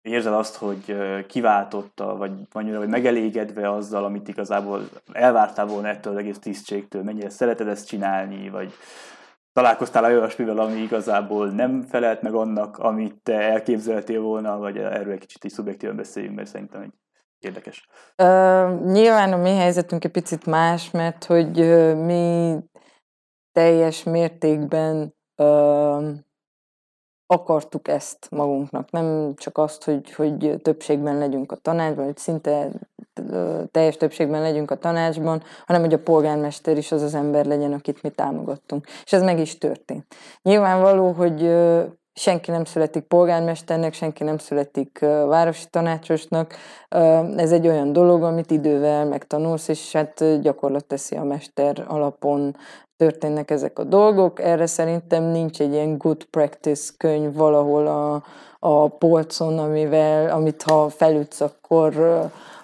érzed azt, hogy kiváltotta, vagy annyira vagy megelégedve azzal, amit igazából elvártál volna ettől az egész tisztségtől, mennyire szereted ezt csinálni, vagy találkoztál olyasmivel, ami igazából nem felelt meg annak, amit te elképzeltél volna, vagy erről egy kicsit is szubjektíven beszéljünk, mert szerintem egy érdekes. Uh, nyilván a mi helyzetünk egy picit más, mert hogy uh, mi teljes mértékben uh, akartuk ezt magunknak. Nem csak azt, hogy, hogy többségben legyünk a tanácsban, hogy szinte teljes többségben legyünk a tanácsban, hanem hogy a polgármester is az az ember legyen, akit mi támogattunk. És ez meg is történt. Nyilvánvaló, hogy senki nem születik polgármesternek, senki nem születik városi tanácsosnak. Ez egy olyan dolog, amit idővel megtanulsz, és hát gyakorlat teszi a mester alapon történnek ezek a dolgok. Erre szerintem nincs egy ilyen good practice könyv valahol a, a polcon, amivel, amit ha felütsz, akkor,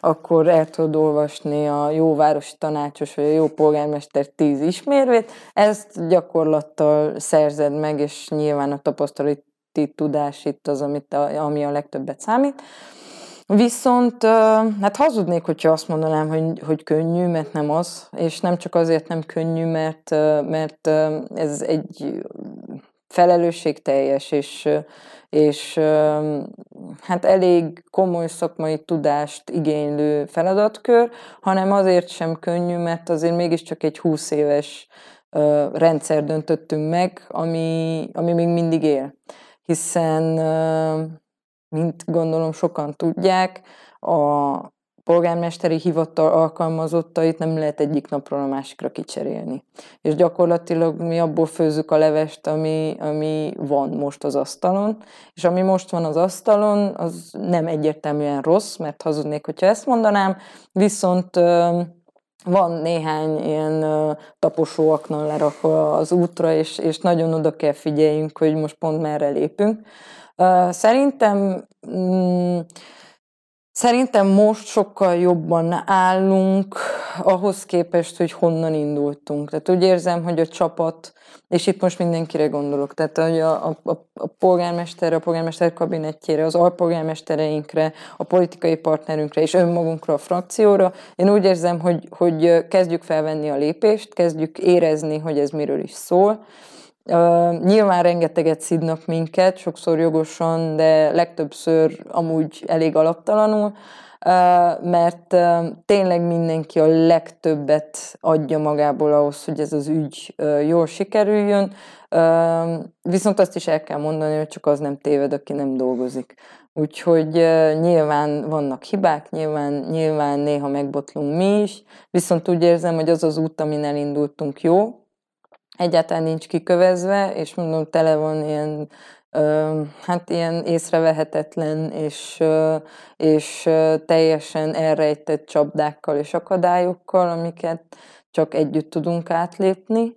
akkor el tudod olvasni a jó városi tanácsos vagy a jó polgármester tíz ismérvét. Ezt gyakorlattal szerzed meg, és nyilván a tapasztalati tudás itt az, amit a, ami a legtöbbet számít. Viszont hát hazudnék, hogyha azt mondanám, hogy, hogy könnyű, mert nem az, és nem csak azért nem könnyű, mert, mert ez egy felelősségteljes és, és hát elég komoly szakmai tudást igénylő feladatkör, hanem azért sem könnyű, mert azért mégiscsak egy 20 éves rendszer döntöttünk meg, ami, ami még mindig él. Hiszen mint gondolom sokan tudják, a polgármesteri hivatal alkalmazottait nem lehet egyik napról a másikra kicserélni. És gyakorlatilag mi abból főzzük a levest, ami, ami van most az asztalon, és ami most van az asztalon, az nem egyértelműen rossz, mert hazudnék, hogyha ezt mondanám, viszont van néhány ilyen taposóaknal lerakva az útra, és, és nagyon oda kell figyeljünk, hogy most pont merre lépünk. Szerintem mm, Szerintem most sokkal jobban állunk ahhoz képest, hogy honnan indultunk. Tehát úgy érzem, hogy a csapat, és itt most mindenkire gondolok, tehát hogy a, a, a polgármesterre, a polgármester kabinettjére, az alpolgármestereinkre, a politikai partnerünkre és önmagunkra, a frakcióra, én úgy érzem, hogy, hogy kezdjük felvenni a lépést, kezdjük érezni, hogy ez miről is szól, Uh, nyilván rengeteget szidnak minket, sokszor jogosan, de legtöbbször amúgy elég alaptalanul, uh, mert uh, tényleg mindenki a legtöbbet adja magából ahhoz, hogy ez az ügy uh, jól sikerüljön, uh, viszont azt is el kell mondani, hogy csak az nem téved, aki nem dolgozik. Úgyhogy uh, nyilván vannak hibák, nyilván, nyilván néha megbotlunk mi is, viszont úgy érzem, hogy az az út, amin elindultunk jó, egyáltalán nincs kikövezve, és mondom, tele van ilyen hát ilyen észrevehetetlen és, és teljesen elrejtett csapdákkal és akadályokkal, amiket csak együtt tudunk átlépni.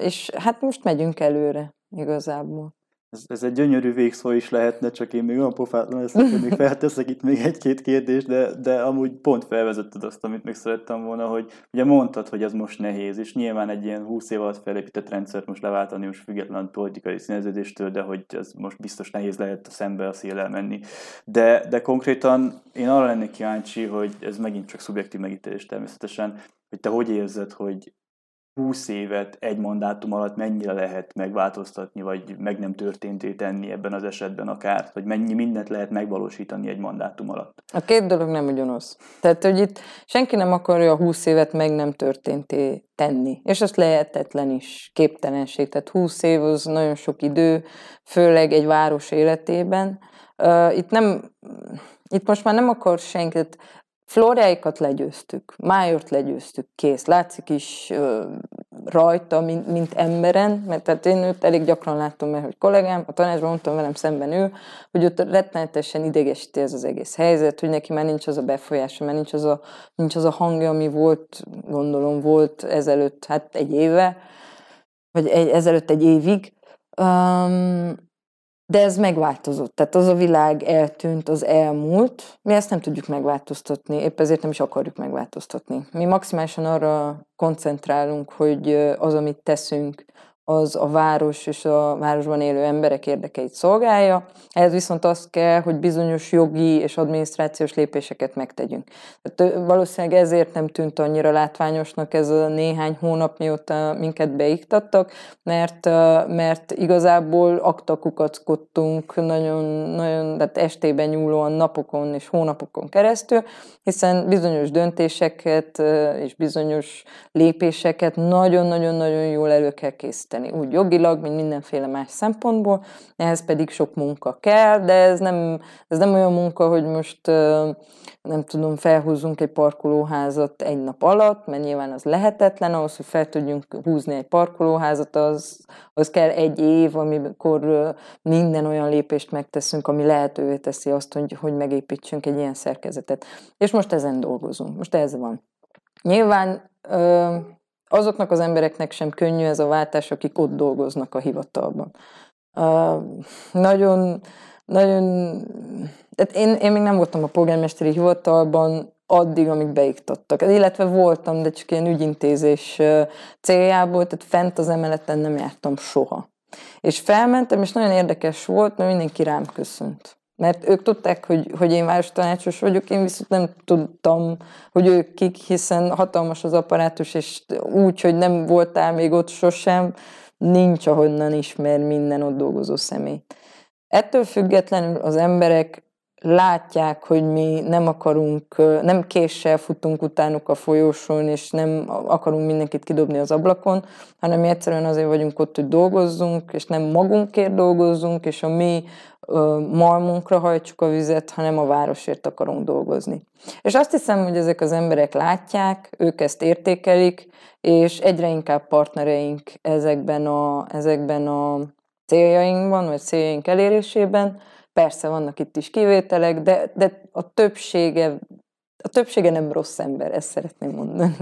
És hát most megyünk előre igazából. Ez, ez egy gyönyörű végszó is lehetne, csak én még olyan pofátlan leszek, hogy még felteszek itt még egy-két kérdést, de, de amúgy pont felvezetted azt, amit még szerettem volna, hogy ugye mondtad, hogy ez most nehéz, és nyilván egy ilyen 20 év alatt felépített rendszert most leváltani, most független politikai színeződéstől, de hogy ez most biztos nehéz lehet a szembe a szélel menni. De, de konkrétan én arra lennék kíváncsi, hogy ez megint csak szubjektív megítélés természetesen, hogy te hogy érzed, hogy 20 évet egy mandátum alatt mennyire lehet megváltoztatni, vagy meg nem történté tenni ebben az esetben akár, vagy mennyi mindent lehet megvalósítani egy mandátum alatt? A két dolog nem ugyanaz. Tehát, hogy itt senki nem akarja a 20 évet meg nem történté tenni. És az lehetetlen is, képtelenség. Tehát 20 év az nagyon sok idő, főleg egy város életében. Itt nem, itt most már nem akar senkit, Flóriáikat legyőztük, Májort legyőztük, kész. Látszik is uh, rajta, mint, mint emberen, mert tehát én őt elég gyakran láttam, mert hogy kollégám, a tanácsban mondtam velem szemben ő, hogy ott rettenetesen idegesíti ez az egész helyzet, hogy neki már nincs az a befolyása, már nincs az a, nincs az a hangja, ami volt, gondolom volt ezelőtt, hát egy éve, vagy egy, ezelőtt egy évig. Um, de ez megváltozott, tehát az a világ eltűnt, az elmúlt, mi ezt nem tudjuk megváltoztatni, épp ezért nem is akarjuk megváltoztatni. Mi maximálisan arra koncentrálunk, hogy az, amit teszünk, az a város és a városban élő emberek érdekeit szolgálja. Ehhez viszont az kell, hogy bizonyos jogi és adminisztrációs lépéseket megtegyünk. Tehát valószínűleg ezért nem tűnt annyira látványosnak ez a néhány hónap, mióta minket beiktattak, mert, mert igazából aktakukackodtunk nagyon, nagyon tehát estében nyúlóan napokon és hónapokon keresztül, hiszen bizonyos döntéseket és bizonyos lépéseket nagyon-nagyon-nagyon jól elő kell készíteni segíteni úgy jogilag, mint mindenféle más szempontból, ehhez pedig sok munka kell, de ez nem, ez nem olyan munka, hogy most nem tudom, felhúzunk egy parkolóházat egy nap alatt, mert nyilván az lehetetlen, ahhoz, hogy fel tudjunk húzni egy parkolóházat, az, az kell egy év, amikor minden olyan lépést megteszünk, ami lehetővé teszi azt, hogy, hogy megépítsünk egy ilyen szerkezetet. És most ezen dolgozunk, most ez van. Nyilván azoknak az embereknek sem könnyű ez a váltás, akik ott dolgoznak a hivatalban. Uh, nagyon, nagyon, tehát én, én még nem voltam a polgármesteri hivatalban addig, amíg beiktattak. Illetve voltam, de csak ilyen ügyintézés céljából, tehát fent az emeleten nem jártam soha. És felmentem, és nagyon érdekes volt, mert mindenki rám köszönt. Mert ők tudták, hogy, hogy én várostanácsos vagyok, én viszont nem tudtam, hogy ők kik, hiszen hatalmas az apparátus, és úgy, hogy nem voltál még ott sosem, nincs ahonnan ismer minden ott dolgozó személy. Ettől függetlenül az emberek látják, hogy mi nem akarunk, nem késsel futunk utánuk a folyósón, és nem akarunk mindenkit kidobni az ablakon, hanem mi egyszerűen azért vagyunk ott, hogy dolgozzunk, és nem magunkért dolgozzunk, és a mi malmunkra hajtsuk a vizet, hanem a városért akarunk dolgozni. És azt hiszem, hogy ezek az emberek látják, ők ezt értékelik, és egyre inkább partnereink ezekben a, ezekben a céljainkban, vagy céljaink elérésében. Persze vannak itt is kivételek, de, de a többsége, a többsége nem rossz ember, ezt szeretném mondani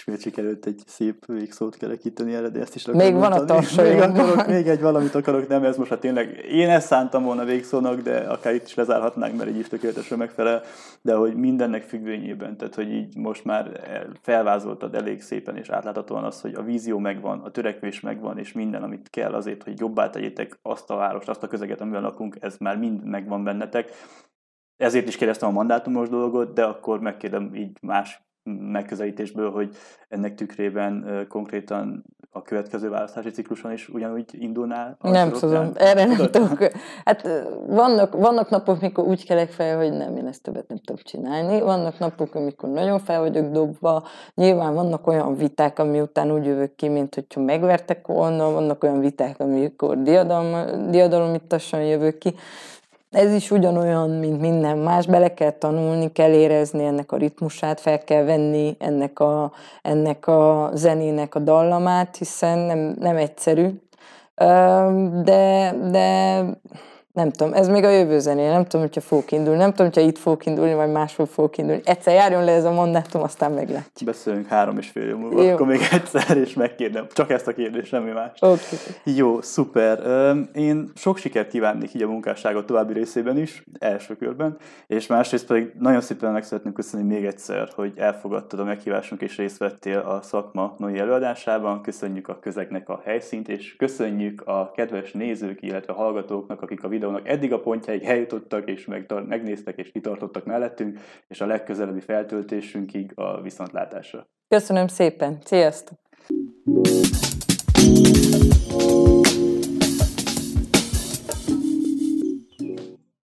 ismét sikerült egy szép végszót kerekíteni erre, de ezt is Még van a még, akarok, még egy valamit akarok, nem, ez most hát tényleg, én ezt szántam volna végszónak, de akár itt is lezárhatnánk, mert így is tökéletesen megfelel, de hogy mindennek függvényében, tehát hogy így most már felvázoltad elég szépen és átláthatóan az, hogy a vízió megvan, a törekvés megvan, és minden, amit kell azért, hogy jobbá tegyétek azt a várost, azt a közeget, amivel lakunk, ez már mind megvan bennetek. Ezért is kérdeztem a mandátumos dolgot, de akkor megkérdem így más megközelítésből, hogy ennek tükrében konkrétan a következő választási cikluson is ugyanúgy indulnál? Nem tudom, erre nem tudok. Hát vannak, vannak napok, mikor úgy kelek fel, hogy nem, én ezt többet nem tudok csinálni. Vannak napok, amikor nagyon fel vagyok dobva. Nyilván vannak olyan viták, ami után úgy jövök ki, mint hogyha megvertek volna. Vannak olyan viták, amikor diadalom, diadalomittasan jövök ki. Ez is ugyanolyan, mint minden más, bele kell tanulni, kell érezni ennek a ritmusát, fel kell venni ennek a, ennek a zenének a dallamát, hiszen nem, nem egyszerű. De, de nem tudom, ez még a jövő zené, nem tudom, hogyha fogok indulni, nem tudom, hogyha itt fogok indulni, vagy máshol fogok indulni. Egyszer járjon le ez a mandátum, aztán meglátjuk. Beszélünk három és fél év múlva, Jó. akkor még egyszer, és megkérdem. Csak ezt a kérdést, semmi más. Okay. Jó, szuper. Én sok sikert kívánnék így a munkásságot további részében is, első körben, és másrészt pedig nagyon szépen meg szeretném köszönni még egyszer, hogy elfogadtad a meghívásunk és részt vettél a szakma mai előadásában. Köszönjük a közegnek a helyszínt, és köszönjük a kedves nézők, illetve hallgatóknak, akik a videónak eddig a pontjáig eljutottak, és megnéztek, és kitartottak mellettünk, és a legközelebbi feltöltésünkig a viszontlátásra. Köszönöm szépen, sziasztok!